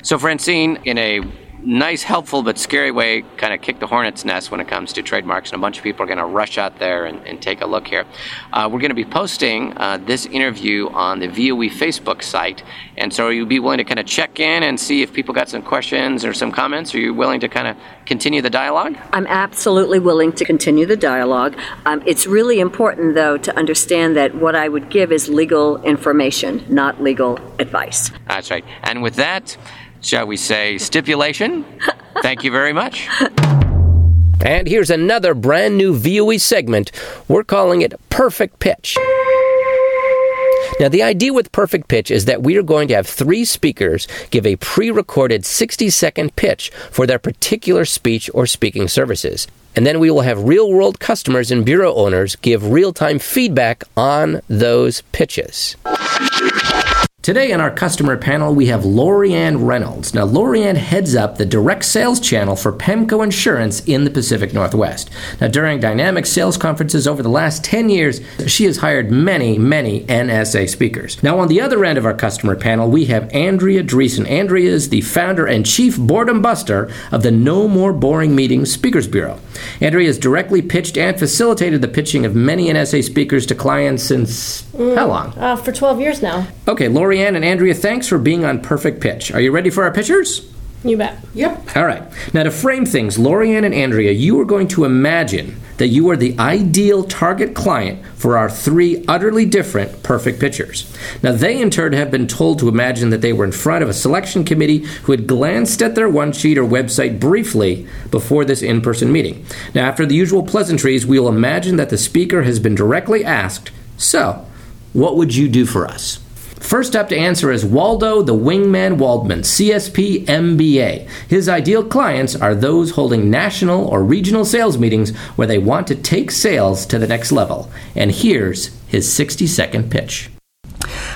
So, Francine, in a nice, helpful, but scary way, kind of kick the hornet's nest when it comes to trademarks, and a bunch of people are going to rush out there and, and, take a look here. Uh, we're going to be posting uh, this interview on the VOE Facebook site, and so you'd be willing to kind of check in and see if people got some questions or some comments. Are you willing to kind of continue the dialogue? I'm absolutely willing to continue the dialogue. Um, it's really important, though, to understand that what I would give is legal information, not legal advice. That's right. And with that, shall we say, stipulation. Thank you very much. And here's another brand new VOE segment. We're calling it Perfect Pitch. Now, the idea with Perfect Pitch is that we are going to have three speakers give a pre recorded 60 second pitch for their particular speech or speaking services. And then we will have real world customers and bureau owners give real time feedback on those pitches. Today on our customer panel, we have Lorianne Reynolds. Now, Lorianne heads up the direct sales channel for Pemco Insurance in the Pacific Northwest. Now, during dynamic sales conferences over the last 10 years, she has hired many, many NSA speakers. Now, on the other end of our customer panel, we have Andrea Driessen. Andrea is the founder and chief boredom buster of the No More Boring Meetings Speakers Bureau. Andrea has directly pitched and facilitated the pitching of many NSA speakers to clients since mm, how long? Uh, for 12 years now. Okay, Lorianne and Andrea, thanks for being on Perfect Pitch. Are you ready for our pitchers? You bet. Yep. All right. Now, to frame things, Lorianne and Andrea, you are going to imagine that you are the ideal target client for our three utterly different perfect pitchers. Now, they in turn have been told to imagine that they were in front of a selection committee who had glanced at their one sheet or website briefly before this in person meeting. Now, after the usual pleasantries, we will imagine that the speaker has been directly asked, So, what would you do for us? First up to answer is Waldo the Wingman Waldman, CSP MBA. His ideal clients are those holding national or regional sales meetings where they want to take sales to the next level. And here's his 60 second pitch.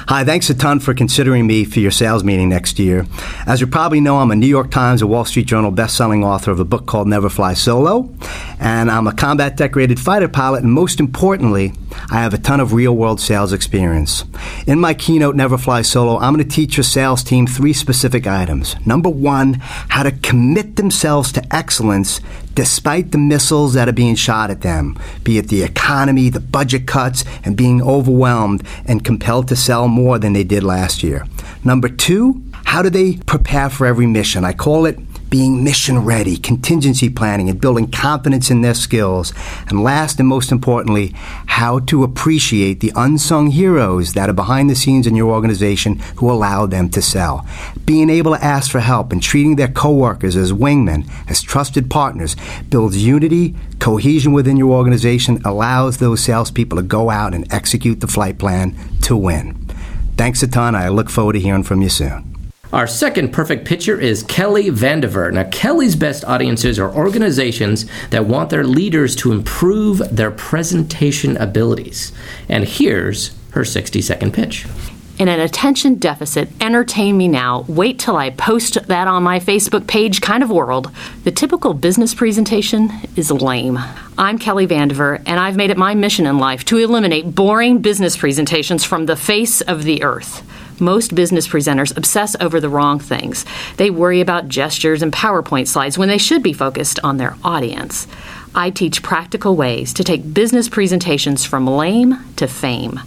Hi, thanks a ton for considering me for your sales meeting next year. As you probably know, I'm a New York Times and Wall Street Journal best-selling author of a book called Never Fly Solo, and I'm a combat decorated fighter pilot, and most importantly, I have a ton of real-world sales experience. In my keynote Never Fly Solo, I'm going to teach your sales team three specific items. Number 1, how to commit themselves to excellence despite the missiles that are being shot at them, be it the economy, the budget cuts, and being overwhelmed and compelled to sell more than they did last year. Number two, how do they prepare for every mission? I call it being mission ready, contingency planning, and building confidence in their skills. And last and most importantly, how to appreciate the unsung heroes that are behind the scenes in your organization who allow them to sell. Being able to ask for help and treating their coworkers as wingmen, as trusted partners, builds unity, cohesion within your organization, allows those salespeople to go out and execute the flight plan to win. Thanks a ton. I look forward to hearing from you soon. Our second perfect pitcher is Kelly Vandever. Now, Kelly's best audiences are organizations that want their leaders to improve their presentation abilities. And here's her 60 second pitch. In an attention deficit, entertain me now, wait till I post that on my Facebook page kind of world, the typical business presentation is lame. I'm Kelly Vandever, and I've made it my mission in life to eliminate boring business presentations from the face of the earth most business presenters obsess over the wrong things. They worry about gestures and PowerPoint slides when they should be focused on their audience. I teach practical ways to take business presentations from lame to fame.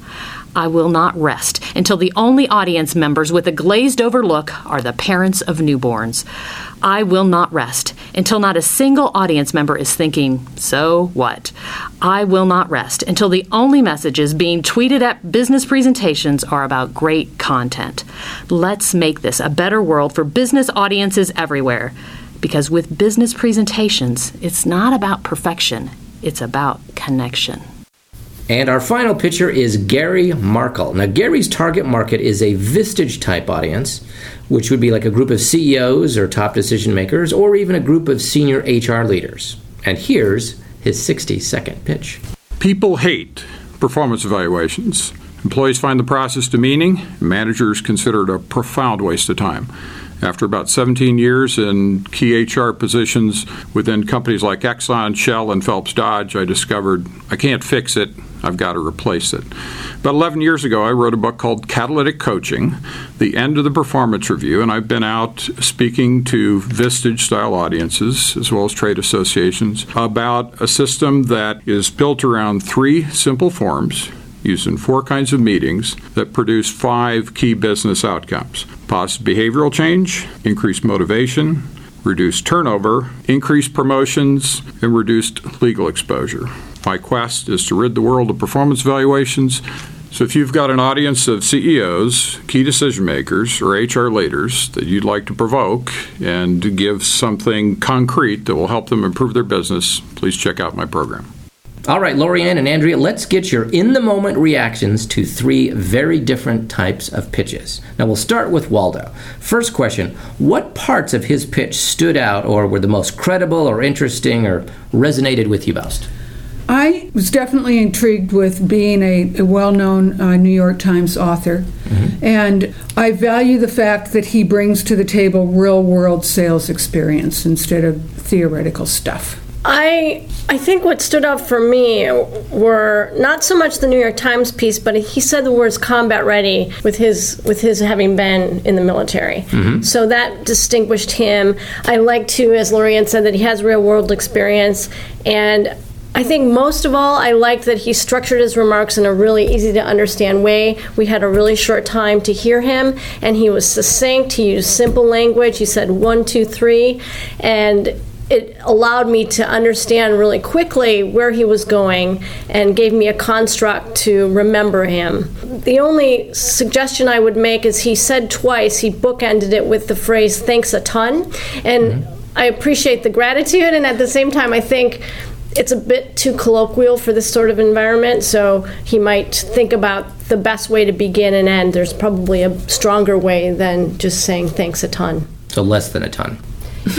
I will not rest until the only audience members with a glazed over look are the parents of newborns. I will not rest until not a single audience member is thinking, so what? I will not rest until the only messages being tweeted at business presentations are about great content. Let's make this a better world for business audiences everywhere. Because with business presentations, it's not about perfection, it's about connection. And our final pitcher is Gary Markle. Now, Gary's target market is a Vistage type audience, which would be like a group of CEOs or top decision makers, or even a group of senior HR leaders. And here's his 60 second pitch. People hate performance evaluations. Employees find the process demeaning, managers consider it a profound waste of time. After about 17 years in key HR positions within companies like Exxon, Shell, and Phelps Dodge, I discovered I can't fix it. I've got to replace it. About 11 years ago, I wrote a book called Catalytic Coaching The End of the Performance Review, and I've been out speaking to Vistage style audiences as well as trade associations about a system that is built around three simple forms used in four kinds of meetings that produce five key business outcomes positive behavioral change, increased motivation, reduced turnover, increased promotions, and reduced legal exposure. My quest is to rid the world of performance evaluations. So, if you've got an audience of CEOs, key decision makers, or HR leaders that you'd like to provoke and give something concrete that will help them improve their business, please check out my program. All right, Lorianne and Andrea, let's get your in the moment reactions to three very different types of pitches. Now, we'll start with Waldo. First question What parts of his pitch stood out or were the most credible or interesting or resonated with you most? I was definitely intrigued with being a, a well known uh, New York Times author, mm-hmm. and I value the fact that he brings to the table real world sales experience instead of theoretical stuff. I I think what stood out for me were not so much the New York Times piece, but he said the words "combat ready" with his with his having been in the military. Mm-hmm. So that distinguished him. I like to, as Lorianne said, that he has real world experience, and I think most of all, I liked that he structured his remarks in a really easy to understand way. We had a really short time to hear him, and he was succinct. He used simple language. He said one, two, three, and it allowed me to understand really quickly where he was going and gave me a construct to remember him. The only suggestion I would make is he said twice, he bookended it with the phrase, thanks a ton. And mm-hmm. I appreciate the gratitude, and at the same time, I think it's a bit too colloquial for this sort of environment, so he might think about the best way to begin and end. There's probably a stronger way than just saying thanks a ton. So less than a ton.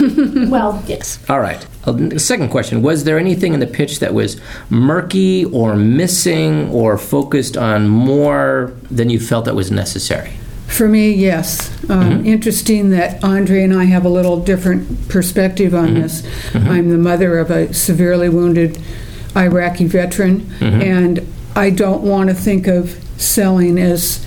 well, yes. All right. Uh, second question Was there anything in the pitch that was murky or missing or focused on more than you felt that was necessary? For me, yes. Um, mm-hmm. Interesting that Andre and I have a little different perspective on mm-hmm. this. Mm-hmm. I'm the mother of a severely wounded Iraqi veteran, mm-hmm. and I don't want to think of selling as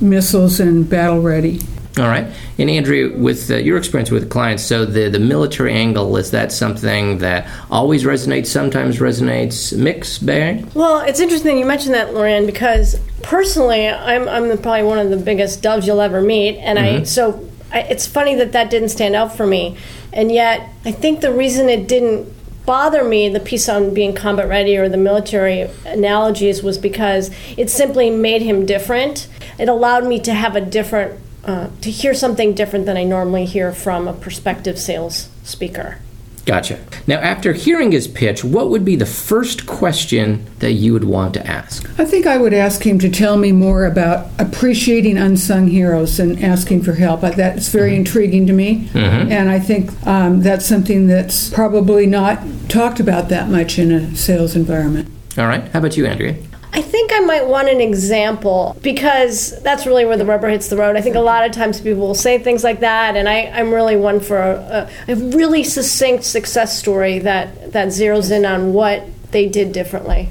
missiles and battle ready. All right. And Andrea, with uh, your experience with clients, so the, the military angle, is that something that always resonates, sometimes resonates, mixed bag? Well, it's interesting you mentioned that, Lorraine, because personally, I'm, I'm probably one of the biggest doves you'll ever meet. And mm-hmm. I, so I, it's funny that that didn't stand out for me. And yet, I think the reason it didn't bother me, the piece on being combat ready or the military analogies, was because it simply made him different. It allowed me to have a different uh, to hear something different than I normally hear from a prospective sales speaker. Gotcha. Now, after hearing his pitch, what would be the first question that you would want to ask? I think I would ask him to tell me more about appreciating unsung heroes and asking for help. That's very mm-hmm. intriguing to me, mm-hmm. and I think um, that's something that's probably not talked about that much in a sales environment. All right. How about you, Andrea? I think I might want an example because that's really where the rubber hits the road. I think a lot of times people will say things like that, and I, am really one for a, a, really succinct success story that, that zeroes in on what they did differently.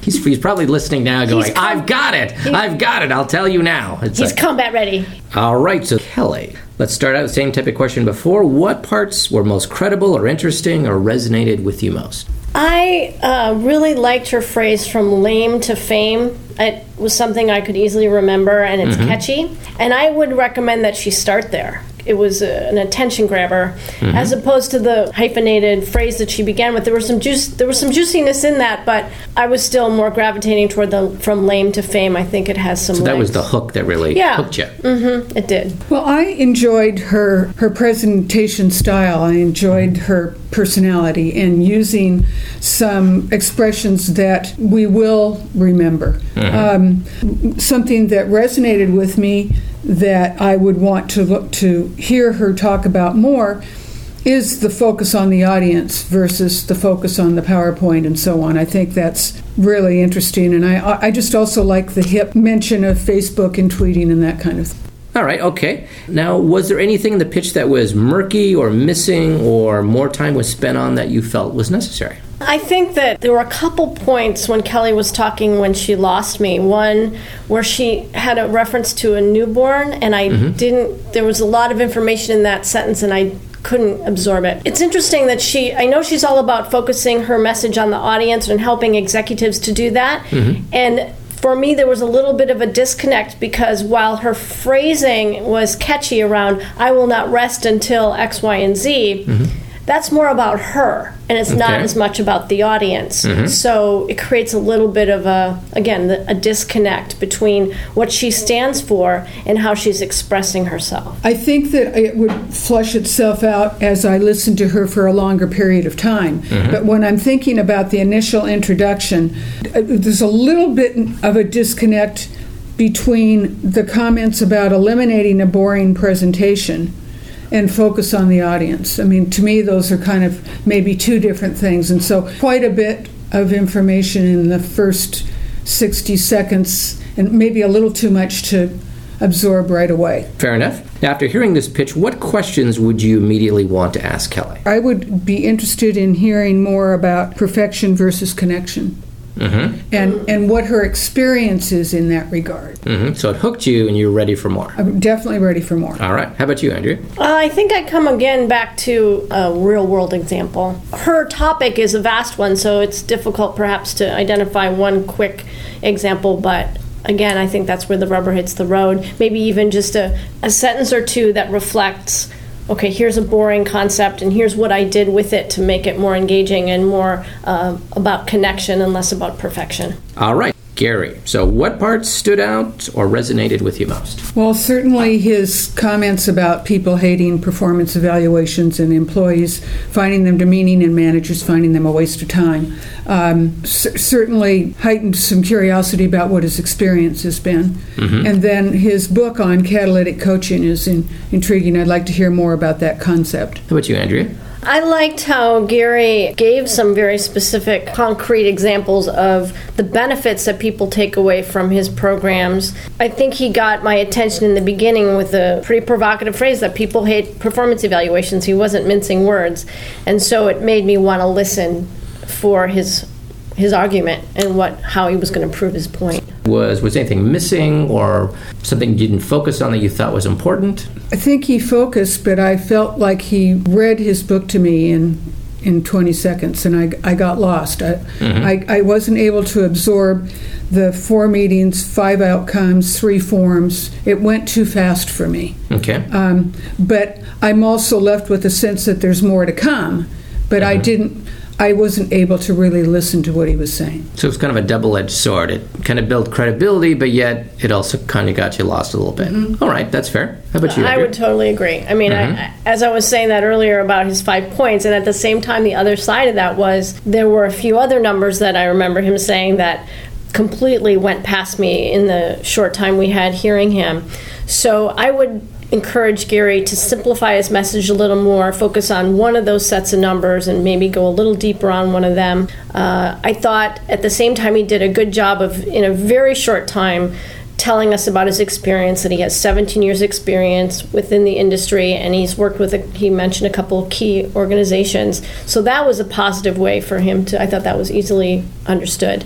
He's, he's probably listening now going, com- I've got it. I've got it. I'll tell you now. It's he's like, combat ready. All right. So, Kelly, let's start out the same type of question before. What parts were most credible or interesting or resonated with you most? I uh, really liked her phrase from lame to fame. It was something I could easily remember and it's mm-hmm. catchy. And I would recommend that she start there. it was a, an attention grabber, Mhm. as opposed to the hyphenated phrase that she began with. There was some juice, there was some juiciness in that, but I was still more gravitating toward the from lame to fame. I think it has some. So that was the hook that really Yeah. hooked you. Mm-hmm. It did. Well, I enjoyed her her presentation style. I enjoyed her personality and using some expressions that we will remember. Mhm. Um, something that resonated with me that I would want to look to hear her talk about more is the focus on the audience versus the focus on the PowerPoint and so on. I think that's really interesting, and I I just also like the hip mention of Facebook and tweeting and that kind of thing. All right, okay. Now, was there anything in the pitch that was murky or missing or more time was spent on that you felt was necessary? I think that there were a couple points when Kelly was talking when she lost me. One where she had a reference to a newborn, and I Mhm. didn't, there was a lot of information in that sentence, and I couldn't absorb it. It's interesting that she, I know she's all about focusing her message on the audience and helping executives to do that. And for me, there was a little bit of a disconnect because while her phrasing was catchy around, I will not rest until X, Y, and Z, mm-hmm. That's more about her and it's not as much about the audience. Mhm. So it creates a little bit of a, again, a disconnect between what she stands for and how she's expressing herself. I think that it would flush itself out as I listened to her for a longer period of time. Mhm. But when I'm thinking about the initial introduction, uh, there's a little bit of a disconnect between the comments about eliminating a boring presentation and focus on the audience. I mean, to me, those are kind of maybe two different things. And so, quite a bit of information in the first 60 seconds, and maybe a little too much to absorb right away. Fair enough. Now, after hearing this pitch, what questions would you immediately want to ask Kelly? I would be interested in hearing more about perfection versus connection Mm-hmm. and, and what her experience is in that regard. Mm-hmm. So it hooked you and you're ready for more. I'm definitely ready for more. All right. How about you, Andrea? Uh, I think I come again back to a real world example. Her topic is a vast one, so it's difficult perhaps to identify one quick example, but again, I think that's where the rubber hits the road. Maybe even just a, a sentence or two that reflects okay, here's a boring concept, and here's what I did with it to make it more engaging and more uh, about connection and less about perfection. All right. Gary. So what parts stood out or resonated with you most? Well, certainly his comments about people hating performance evaluations and employees finding them demeaning and managers finding them a waste of time um, c- certainly heightened some curiosity about what his experience has been. Mhm. And then his book on catalytic coaching is in, intriguing. I'd like to hear more about that concept. How about you, Andrea? I liked how Gary gave some very specific, concrete examples of the benefits that people take away from his programs. I think he got my attention in the beginning with a pretty provocative phrase that people hate performance evaluations. He wasn't mincing words. And so it made me want to listen for his his argument and what how he was going to prove his point. Was was anything missing or something you didn't focus on that you thought was important? I think he focused, but I felt like he read his book to me in in 20 seconds, and I, I got lost. I, Mhm. I, I wasn't able to absorb the four meetings, five outcomes, three forms. It went too fast for me. Okay. Um, but I'm also left with a sense that there's more to come. But I didn't. I wasn't able to really listen to what he was saying. So it's kind of a double-edged sword. It kind of built credibility, but yet it also kind of got you lost a little bit. All right, that's fair. How about you? I Andrea? would totally agree. I mean, Mhm. I, as I was saying that earlier about his five points, and at the same time, the other side of that was there were a few other numbers that I remember him saying that completely went past me in the short time we had hearing him. So I would encourage Gary to simplify his message a little more, focus on one of those sets of numbers, and maybe go a little deeper on one of them. Uh, I thought at the same time he did a good job of, in a very short time, telling us about his experience that he has 17 years experience within the industry and he's worked with a, he mentioned a couple of key organizations so that was a positive way for him to i thought that was easily understood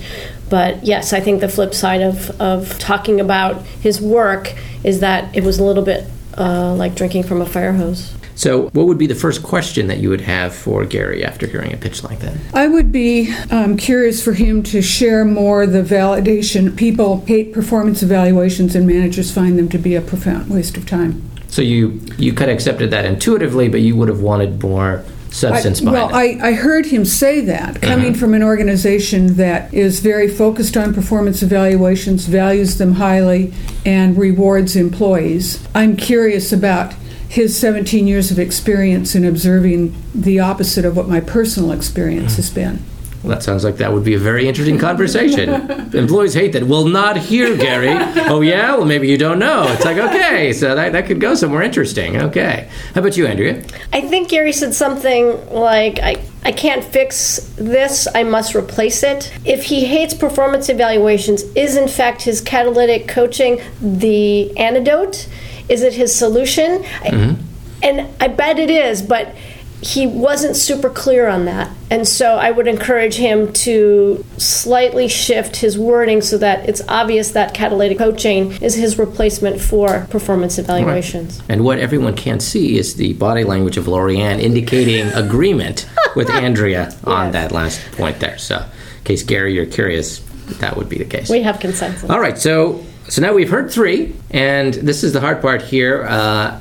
but yes i think the flip side of, of talking about his work is that it was a little bit uh, like drinking from a fire hose So, what would be the first question that you would have for Gary after hearing a pitch like that? I would be um, curious for him to share more the validation. People hate performance evaluations, and managers find them to be a profound waste of time. So you you kind of accepted that intuitively, but you would have wanted more substance I, behind well, it. I, I heard him say that coming Mhm. from an organization that is very focused on performance evaluations, values them highly, and rewards employees. I'm curious about his 17 years of experience in observing the opposite of what my personal experience has been. Well, that sounds like that would be a very interesting conversation. Employees hate that. Will not hear, Gary. oh, yeah? Well, maybe you don't know. It's like, okay, so that, that could go somewhere interesting. Okay. How about you, Andrea? I think Gary said something like, I, I can't fix this, I must replace it. If he hates performance evaluations, is in fact his catalytic coaching the antidote? Is it his solution? I- mm-hmm. and I bet it is, but he wasn't super clear on that. And so I would encourage him to slightly shift his wording so that it's obvious that catalytic coaching is his replacement for performance evaluations. And what everyone can't see is the body language of Lorianne indicating agreement with Andrea on that last point there. So, in case Gary, you're curious, that would be the case. We have consensus. All right, so so now we've heard three, and this is the hard part here. Uh,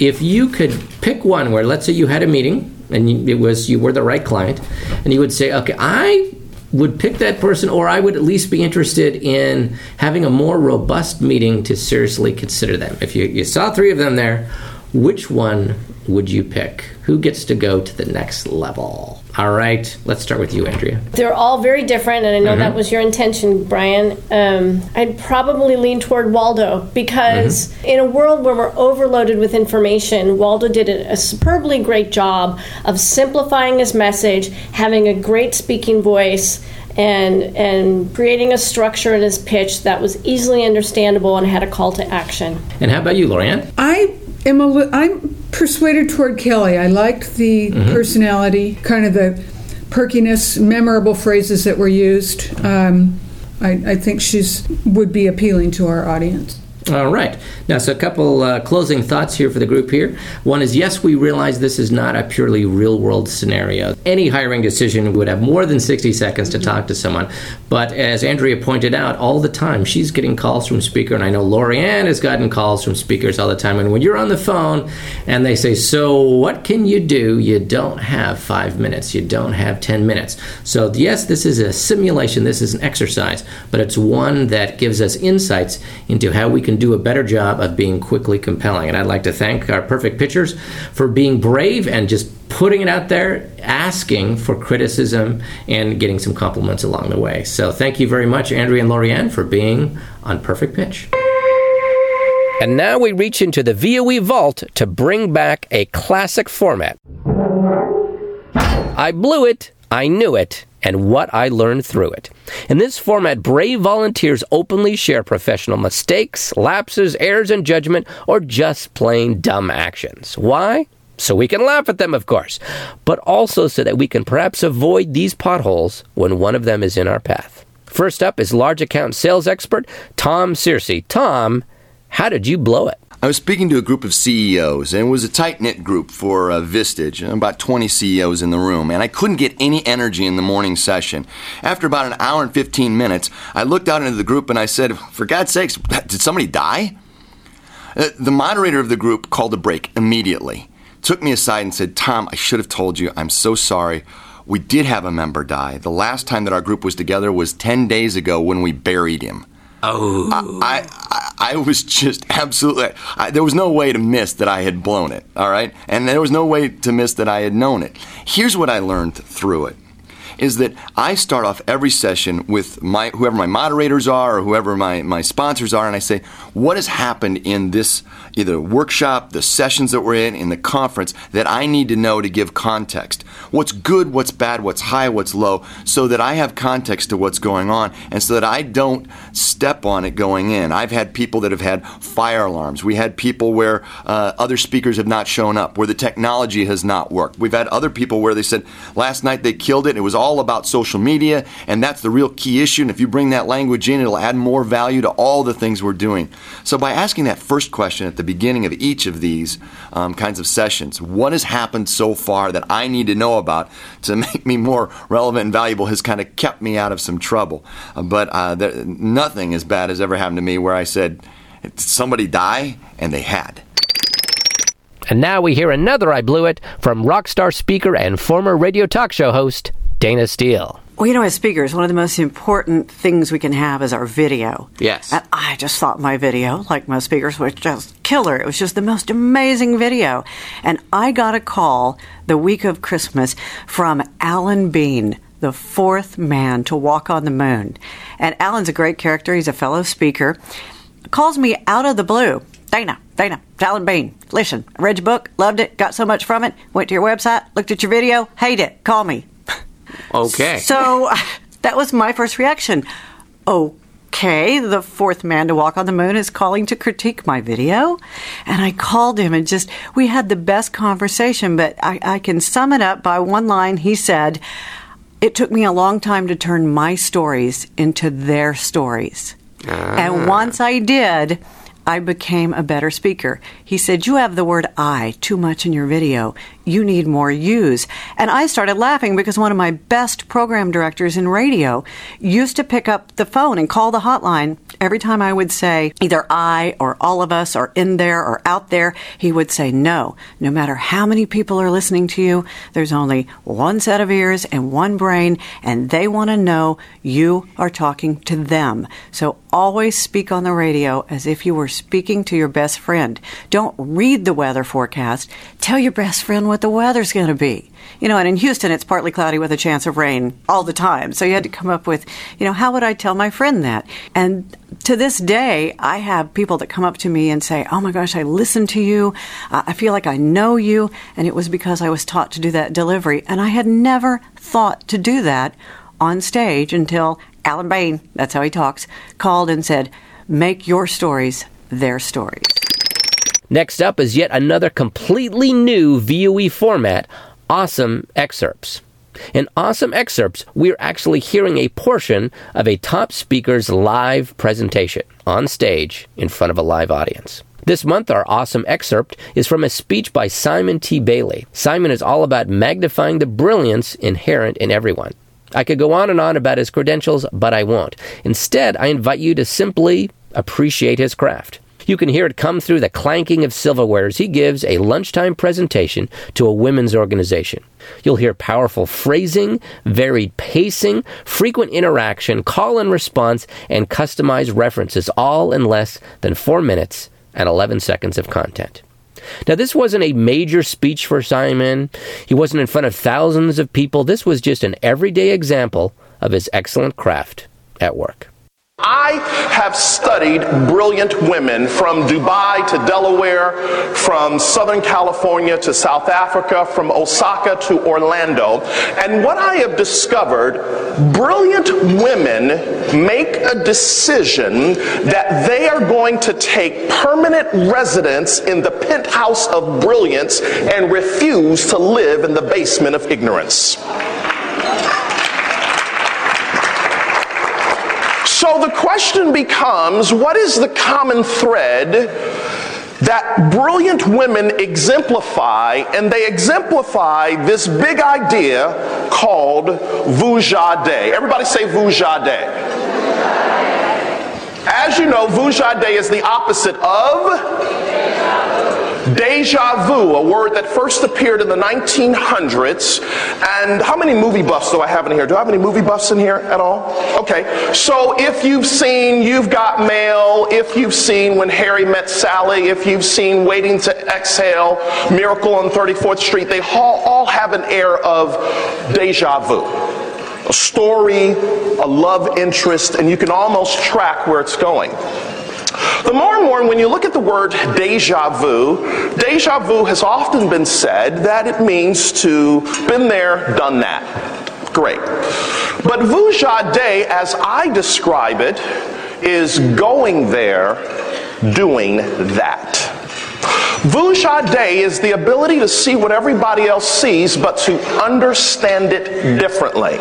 if you could pick one where, let's say, you had a meeting and it was you were the right client, and you would say, okay, I would pick that person, or I would at least be interested in having a more robust meeting to seriously consider them. If you, you saw three of them there, which one would you pick? Who gets to go to the next level? All right, let's start with you, Andrea. They're all very different, and I know Mhm. that was your intention, Brian. Um, I'd probably lean toward Waldo because in a world where we're overloaded with information, Waldo did a, a superbly great job of simplifying his message, having a great speaking voice. And, and creating a structure in his pitch that was easily understandable and had a call to action. And how about you, Lorianne? I am a li- I'm persuaded toward Kelly. I liked the Mhm. personality, kind of the perkiness, memorable phrases that were used. Um, I, I think she's would be appealing to our audience. All right. Now, so a couple uh, closing thoughts here for the group here. One is yes, we realize this is not a purely real world scenario. Any hiring decision would have more than 60 seconds to talk to someone. But as Andrea pointed out, all the time she's getting calls from speaker, and I know Lorianne has gotten calls from speakers all the time. And when you're on the phone and they say, So, what can you do? You don't have five minutes, you don't have 10 minutes. So, yes, this is a simulation, this is an exercise, but it's one that gives us insights into how we can do a better job of being quickly compelling. And I'd like to thank our perfect pitchers for being brave and just putting it out there, asking for criticism, and getting some compliments along the way. So thank you very much, Andrea and Lorianne, for being on Perfect Pitch. And now we reach into the VOE vault to bring back a classic format. I blew it, I knew it, and what I learned through it. In this format, brave volunteers openly share professional mistakes, lapses, errors in judgment, or just plain dumb actions. Why? So we can laugh at them, of course, but also so that we can perhaps avoid these potholes when one of them is in our path. First up is large account sales expert Tom Searcy. Tom, how did you blow it? I was speaking to a group of CEOs, and it was a tight knit group for uh, Vistage, about 20 CEOs in the room, and I couldn't get any energy in the morning session. After about an hour and 15 minutes, I looked out into the group and I said, For God's sakes, did somebody die? Uh, the moderator of the group called a break immediately, took me aside and said, Tom, I should have told you, I'm so sorry. We did have a member die. The last time that our group was together was 10 days ago when we buried him. Oh. I, I, I was just absolutely. I, there was no way to miss that I had blown it, all right? And there was no way to miss that I had known it. Here's what I learned through it is that I start off every session with my whoever my moderators are or whoever my, my sponsors are, and I say, what has happened in this either workshop, the sessions that we're in, in the conference that I need to know to give context. What's good, what's bad, what's high, what's low, so that I have context to what's going on and so that I don't step on it going in. I've had people that have had fire alarms. We had people where uh, other speakers have not shown up, where the technology has not worked. We've had other people where they said last night they killed it. It was all about social media, and that's the real key issue. And if you bring that language in, it'll add more value to all the things we're doing. So by asking that first question at the beginning of each of these um, kinds of sessions, what has happened so far that I need to know about to make me more relevant and valuable has kind of kept me out of some trouble. Uh, but uh, there, nothing as bad has ever happened to me where I said, "Did somebody die? And they had. And now we hear another I Blew It from rock star speaker and former radio talk show host Dana Steele. Well, you know, as speakers, one of the most important things we can have is our video. Yes. And I just thought my video, like most speakers, was just killer. It was just the most amazing video. And I got a call the week of Christmas from Alan Bean, the fourth man to walk on the moon. And Alan's a great character. He's a fellow speaker. Calls me out of the blue. Dana, Dana, Alan Bean. Listen, I read your book, loved it, got so much from it, went to your website, looked at your video, hate it, call me. Okay. So that was my first reaction. Okay, the fourth man to walk on the moon is calling to critique my video. And I called him and just, we had the best conversation, but I, I can sum it up by one line. He said, It took me a long time to turn my stories into their stories. And ah. once I did, I became a better speaker. He said, You have the word I too much in your video. You need more use. And I started laughing because one of my best program directors in radio used to pick up the phone and call the hotline every time I would say either I or all of us or in there or out there. He would say, No, no matter how many people are listening to you, there's only one set of ears and one brain, and they want to know you are talking to them. So always speak on the radio as if you were speaking to your best friend. Don't read the weather forecast. Tell your best friend what the weather's going to be. You know, and in Houston, it's partly cloudy with a chance of rain all the time. So you had to come up with, you know, how would I tell my friend that? And to this day, I have people that come up to me and say, Oh my gosh, I listened to you. I feel like I know you. And it was because I was taught to do that delivery. And I had never thought to do that on stage until Alan Bean, that's how he talks, called and said, Make your stories their stories. Next up is yet another completely new VOE format Awesome Excerpts. In Awesome Excerpts, we're actually hearing a portion of a top speaker's live presentation on stage in front of a live audience. This month, our awesome excerpt is from a speech by Simon T. Bailey. Simon is all about magnifying the brilliance inherent in everyone. I could go on and on about his credentials, but I won't. Instead, I invite you to simply appreciate his craft. You can hear it come through the clanking of silverware as he gives a lunchtime presentation to a women's organization. You'll hear powerful phrasing, varied pacing, frequent interaction, call and response, and customized references, all in less than four minutes and 11 seconds of content. Now, this wasn't a major speech for Simon. He wasn't in front of thousands of people. This was just an everyday example of his excellent craft at work. I have studied brilliant women from Dubai to Delaware, from Southern California to South Africa, from Osaka to Orlando. And what I have discovered, brilliant women make a decision that they are going to take permanent residence in the penthouse of brilliance and refuse to live in the basement of ignorance. So the question becomes what is the common thread that brilliant women exemplify? And they exemplify this big idea called Vujade. Everybody say Vujade. As you know, Vujade is the opposite of Deja vu, a word that first appeared in the 1900s. And how many movie buffs do I have in here? Do I have any movie buffs in here at all? Okay. So if you've seen You've Got Mail, if you've seen When Harry Met Sally, if you've seen Waiting to Exhale, Miracle on 34th Street, they all, all have an air of deja vu a story, a love interest, and you can almost track where it's going. The more and more, when you look at the word deja vu, deja vu has often been said that it means to been there, done that. Great. But vujade, as I describe it, is going there, doing that. Vujade is the ability to see what everybody else sees, but to understand it differently.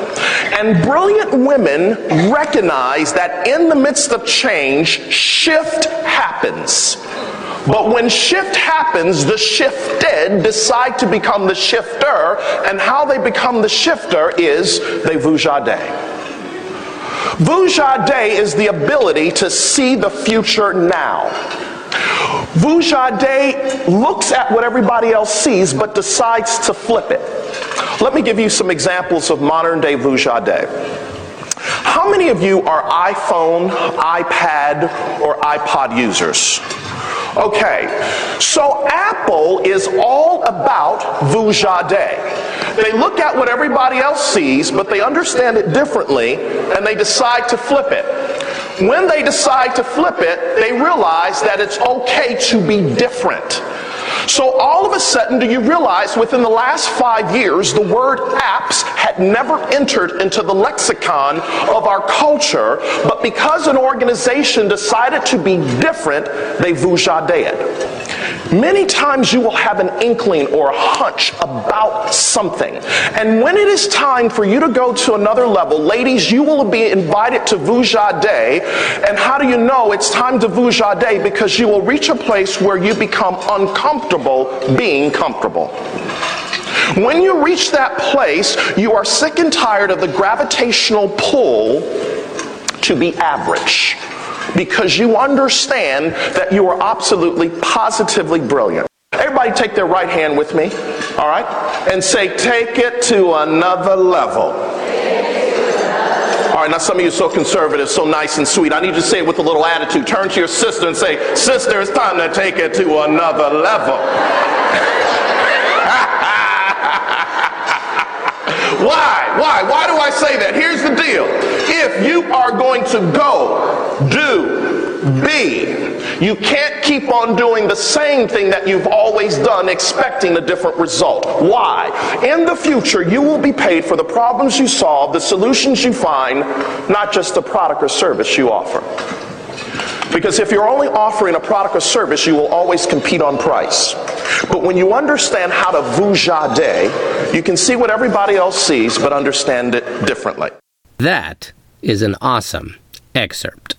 And brilliant women recognize that in the midst of change, shift happens. But when shift happens, the shifted decide to become the shifter, and how they become the shifter is they vujade. Vujade is the ability to see the future now. Vujade looks at what everybody else sees but decides to flip it. Let me give you some examples of modern day Vujade. How many of you are iPhone, iPad, or iPod users? Okay, so Apple is all about Vujade. They look at what everybody else sees, but they understand it differently, and they decide to flip it. When they decide to flip it, they realize that it's okay to be different. So all of a sudden, do you realize within the last five years, the word apps had never entered into the lexicon of our culture, but because an organization decided to be different, they vujaded. Many times you will have an inkling or a hunch about something. And when it is time for you to go to another level, ladies, you will be invited to Vujade. And how do you know it's time to Vujade? Because you will reach a place where you become uncomfortable being comfortable. When you reach that place, you are sick and tired of the gravitational pull to be average because you understand that you are absolutely, positively brilliant. Everybody take their right hand with me, all right? And say, take it to another level. Now some of you are so conservative, so nice and sweet. I need you to say it with a little attitude. Turn to your sister and say, Sister, it's time to take it to another level. Why? Why? Why do I say that? Here's the deal. If you are going to go, do, be, you can't keep on doing the same thing that you've always done expecting a different result. Why? In the future, you will be paid for the problems you solve, the solutions you find, not just the product or service you offer. Because if you're only offering a product or service, you will always compete on price. But when you understand how to vujade, you can see what everybody else sees, but understand it differently. That is an awesome excerpt.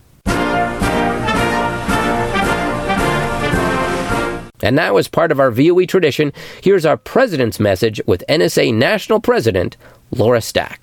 And now, as part of our VOE tradition, here's our president's message with NSA National President Laura Stack.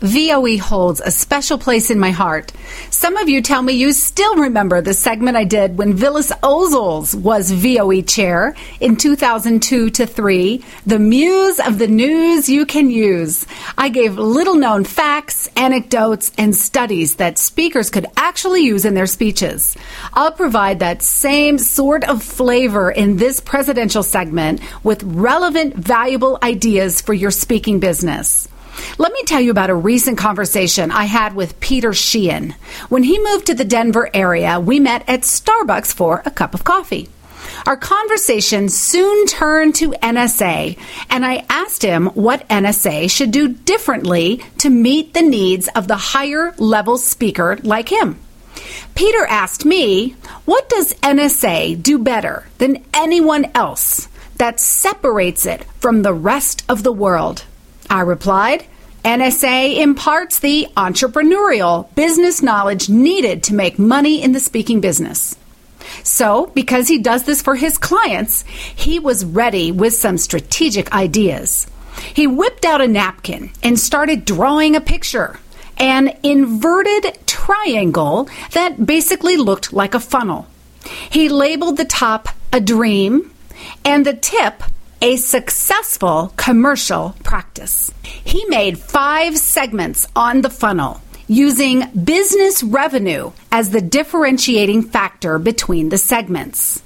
VOE holds a special place in my heart. Some of you tell me you still remember the segment I did when Phyllis Ozels was VOE chair in 2002 to 3, the muse of the news you can use. I gave little known facts, anecdotes, and studies that speakers could actually use in their speeches. I'll provide that same sort of flavor in this presidential segment with relevant, valuable ideas for your speaking business. Let me tell you about a recent conversation I had with Peter Sheahan. When he moved to the Denver area, we met at Starbucks for a cup of coffee. Our conversation soon turned to NSA, and I asked him what NSA should do differently to meet the needs of the higher level speaker like him. Peter asked me, What does NSA do better than anyone else that separates it from the rest of the world? I replied, NSA imparts the entrepreneurial business knowledge needed to make money in the speaking business. So, because he does this for his clients, he was ready with some strategic ideas. He whipped out a napkin and started drawing a picture an inverted triangle that basically looked like a funnel. He labeled the top a dream and the tip a successful commercial practice. He made five segments on the funnel using business revenue as the differentiating factor between the segments.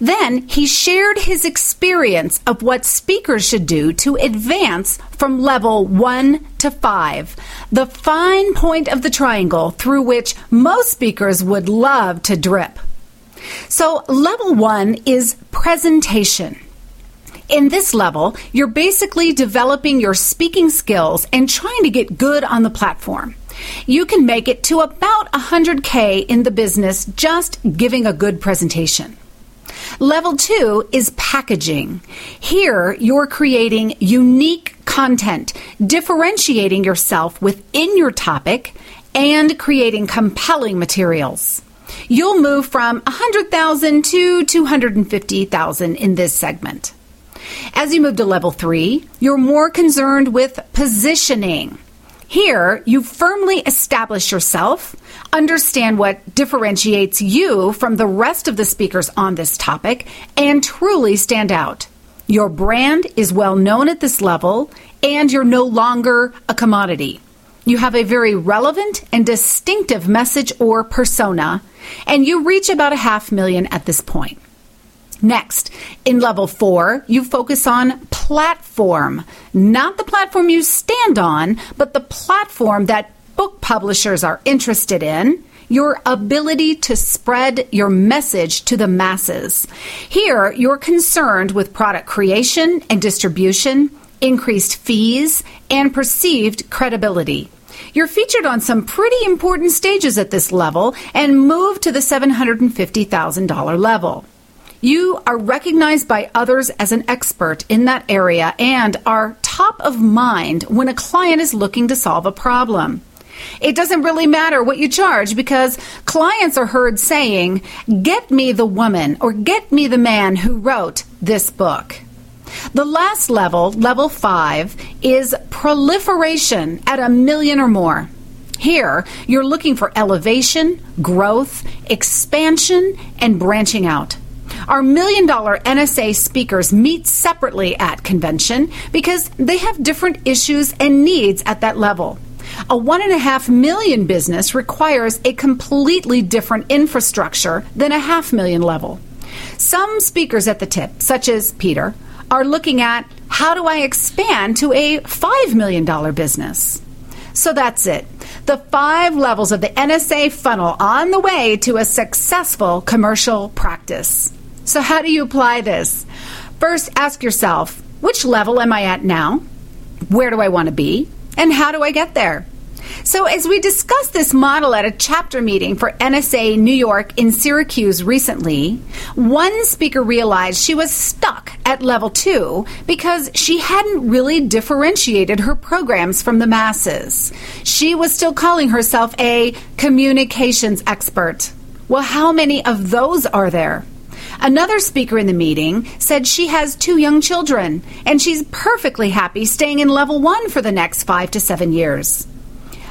Then he shared his experience of what speakers should do to advance from level one to five, the fine point of the triangle through which most speakers would love to drip. So, level one is presentation. In this level, you're basically developing your speaking skills and trying to get good on the platform. You can make it to about 100K in the business just giving a good presentation. Level two is packaging. Here, you're creating unique content, differentiating yourself within your topic, and creating compelling materials. You'll move from 100,000 to 250,000 in this segment. As you move to level three, you're more concerned with positioning. Here, you firmly establish yourself, understand what differentiates you from the rest of the speakers on this topic, and truly stand out. Your brand is well known at this level, and you're no longer a commodity. You have a very relevant and distinctive message or persona, and you reach about a half million at this point. Next, in level four, you focus on platform. Not the platform you stand on, but the platform that book publishers are interested in. Your ability to spread your message to the masses. Here, you're concerned with product creation and distribution, increased fees, and perceived credibility. You're featured on some pretty important stages at this level and move to the $750,000 level. You are recognized by others as an expert in that area and are top of mind when a client is looking to solve a problem. It doesn't really matter what you charge because clients are heard saying, Get me the woman or get me the man who wrote this book. The last level, level five, is proliferation at a million or more. Here, you're looking for elevation, growth, expansion, and branching out. Our million dollar NSA speakers meet separately at convention because they have different issues and needs at that level. A one and a half million business requires a completely different infrastructure than a half million level. Some speakers at the tip, such as Peter, are looking at how do I expand to a $5 million business? So that's it. The five levels of the NSA funnel on the way to a successful commercial practice. So, how do you apply this? First, ask yourself which level am I at now? Where do I want to be? And how do I get there? So, as we discussed this model at a chapter meeting for NSA New York in Syracuse recently, one speaker realized she was stuck at level two because she hadn't really differentiated her programs from the masses. She was still calling herself a communications expert. Well, how many of those are there? Another speaker in the meeting said she has two young children and she's perfectly happy staying in level one for the next five to seven years.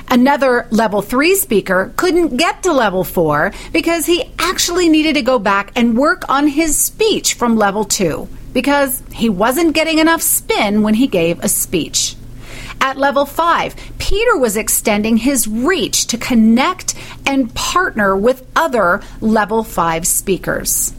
Another level three speaker couldn't get to level four because he actually needed to go back and work on his speech from level two because he wasn't getting enough spin when he gave a speech. At level five, Peter was extending his reach to connect and partner with other level five speakers.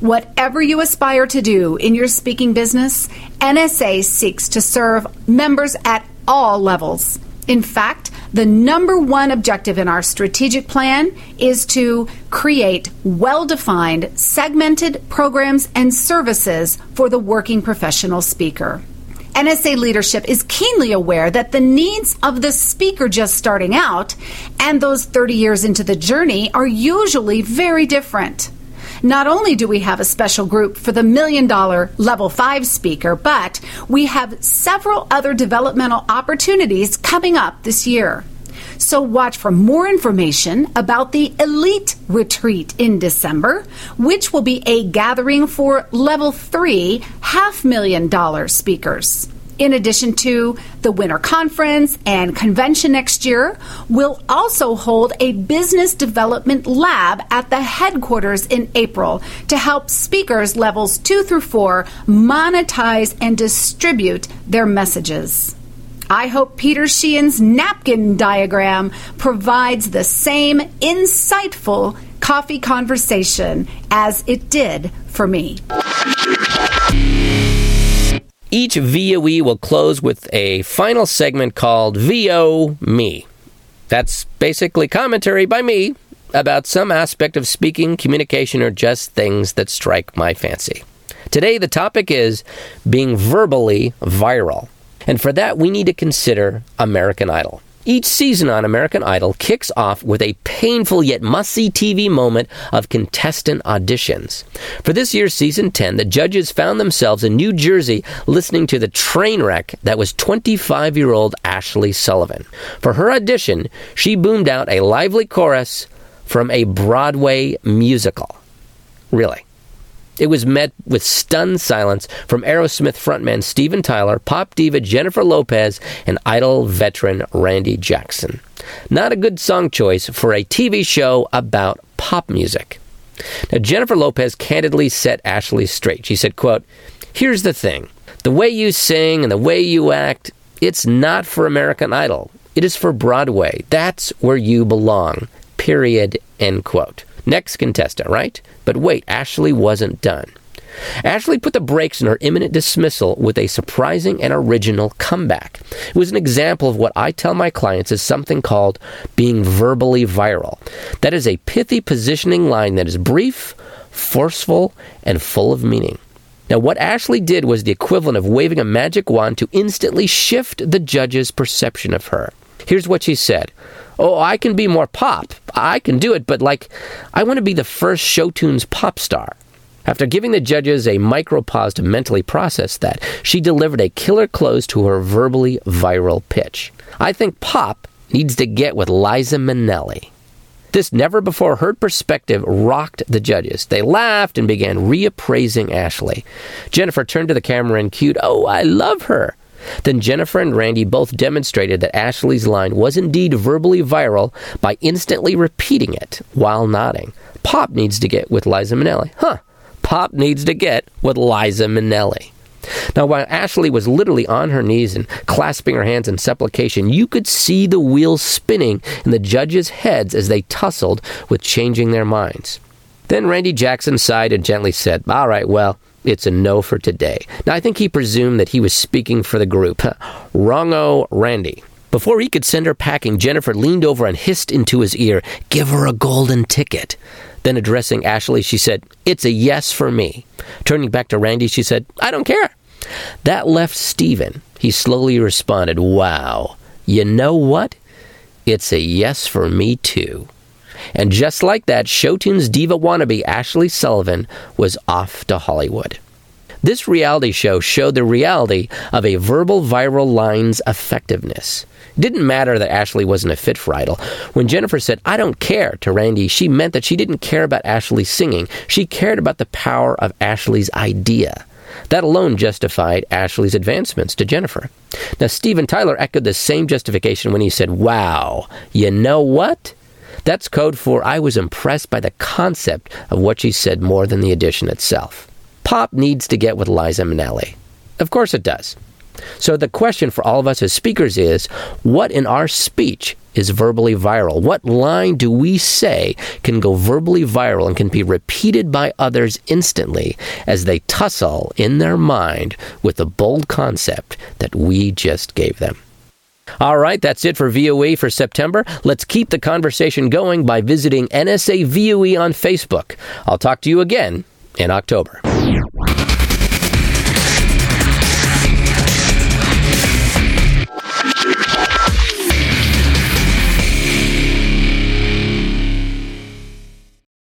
Whatever you aspire to do in your speaking business, NSA seeks to serve members at all levels. In fact, the number one objective in our strategic plan is to create well defined, segmented programs and services for the working professional speaker. NSA leadership is keenly aware that the needs of the speaker just starting out and those 30 years into the journey are usually very different. Not only do we have a special group for the million dollar level five speaker, but we have several other developmental opportunities coming up this year. So watch for more information about the Elite Retreat in December, which will be a gathering for level three half million dollar speakers. In addition to the winter conference and convention next year, we'll also hold a business development lab at the headquarters in April to help speakers levels two through four monetize and distribute their messages. I hope Peter Sheahan's napkin diagram provides the same insightful coffee conversation as it did for me. Each VOE will close with a final segment called VO Me. That's basically commentary by me about some aspect of speaking, communication, or just things that strike my fancy. Today, the topic is being verbally viral. And for that, we need to consider American Idol. Each season on American Idol kicks off with a painful yet must see TV moment of contestant auditions. For this year's season 10, the judges found themselves in New Jersey listening to the train wreck that was 25 year old Ashley Sullivan. For her audition, she boomed out a lively chorus from a Broadway musical. Really. It was met with stunned silence from Aerosmith frontman Steven Tyler, pop diva Jennifer Lopez, and idol veteran Randy Jackson. Not a good song choice for a TV show about pop music. Now, Jennifer Lopez candidly set Ashley straight. She said, quote, Here's the thing. The way you sing and the way you act, it's not for American Idol. It is for Broadway. That's where you belong. Period. End quote. Next contestant, right? But wait, Ashley wasn't done. Ashley put the brakes on her imminent dismissal with a surprising and original comeback. It was an example of what I tell my clients is something called being verbally viral. That is a pithy positioning line that is brief, forceful, and full of meaning. Now, what Ashley did was the equivalent of waving a magic wand to instantly shift the judge's perception of her. Here's what she said Oh, I can be more pop. I can do it, but like, I want to be the first show tunes pop star. After giving the judges a micropause to mentally process that, she delivered a killer close to her verbally viral pitch. I think pop needs to get with Liza Minnelli. This never before heard perspective rocked the judges. They laughed and began reappraising Ashley. Jennifer turned to the camera and cued, Oh, I love her. Then Jennifer and Randy both demonstrated that Ashley's line was indeed verbally viral by instantly repeating it while nodding. Pop needs to get with Liza Minnelli. Huh. Pop needs to get with Liza Minnelli. Now, while Ashley was literally on her knees and clasping her hands in supplication, you could see the wheels spinning in the judges' heads as they tussled with changing their minds. Then Randy Jackson sighed and gently said, All right, well, it's a no for today. Now, I think he presumed that he was speaking for the group. Wrongo Randy. Before he could send her packing, Jennifer leaned over and hissed into his ear, Give her a golden ticket. Then, addressing Ashley, she said, It's a yes for me. Turning back to Randy, she said, I don't care. That left Steven. He slowly responded, Wow. You know what? It's a yes for me, too. And just like that, Showtunes diva wannabe Ashley Sullivan was off to Hollywood. This reality show showed the reality of a verbal viral line's effectiveness. It didn't matter that Ashley wasn't a fit for Idol. When Jennifer said, I don't care to Randy, she meant that she didn't care about Ashley's singing. She cared about the power of Ashley's idea. That alone justified Ashley's advancements to Jennifer. Now, Steven Tyler echoed the same justification when he said, Wow, you know what? That's code for I was impressed by the concept of what she said more than the addition itself. Pop needs to get with Liza Minnelli. Of course it does. So the question for all of us as speakers is what in our speech is verbally viral? What line do we say can go verbally viral and can be repeated by others instantly as they tussle in their mind with the bold concept that we just gave them? All right, that's it for VOE for September. Let's keep the conversation going by visiting NSA VOE on Facebook. I'll talk to you again in October.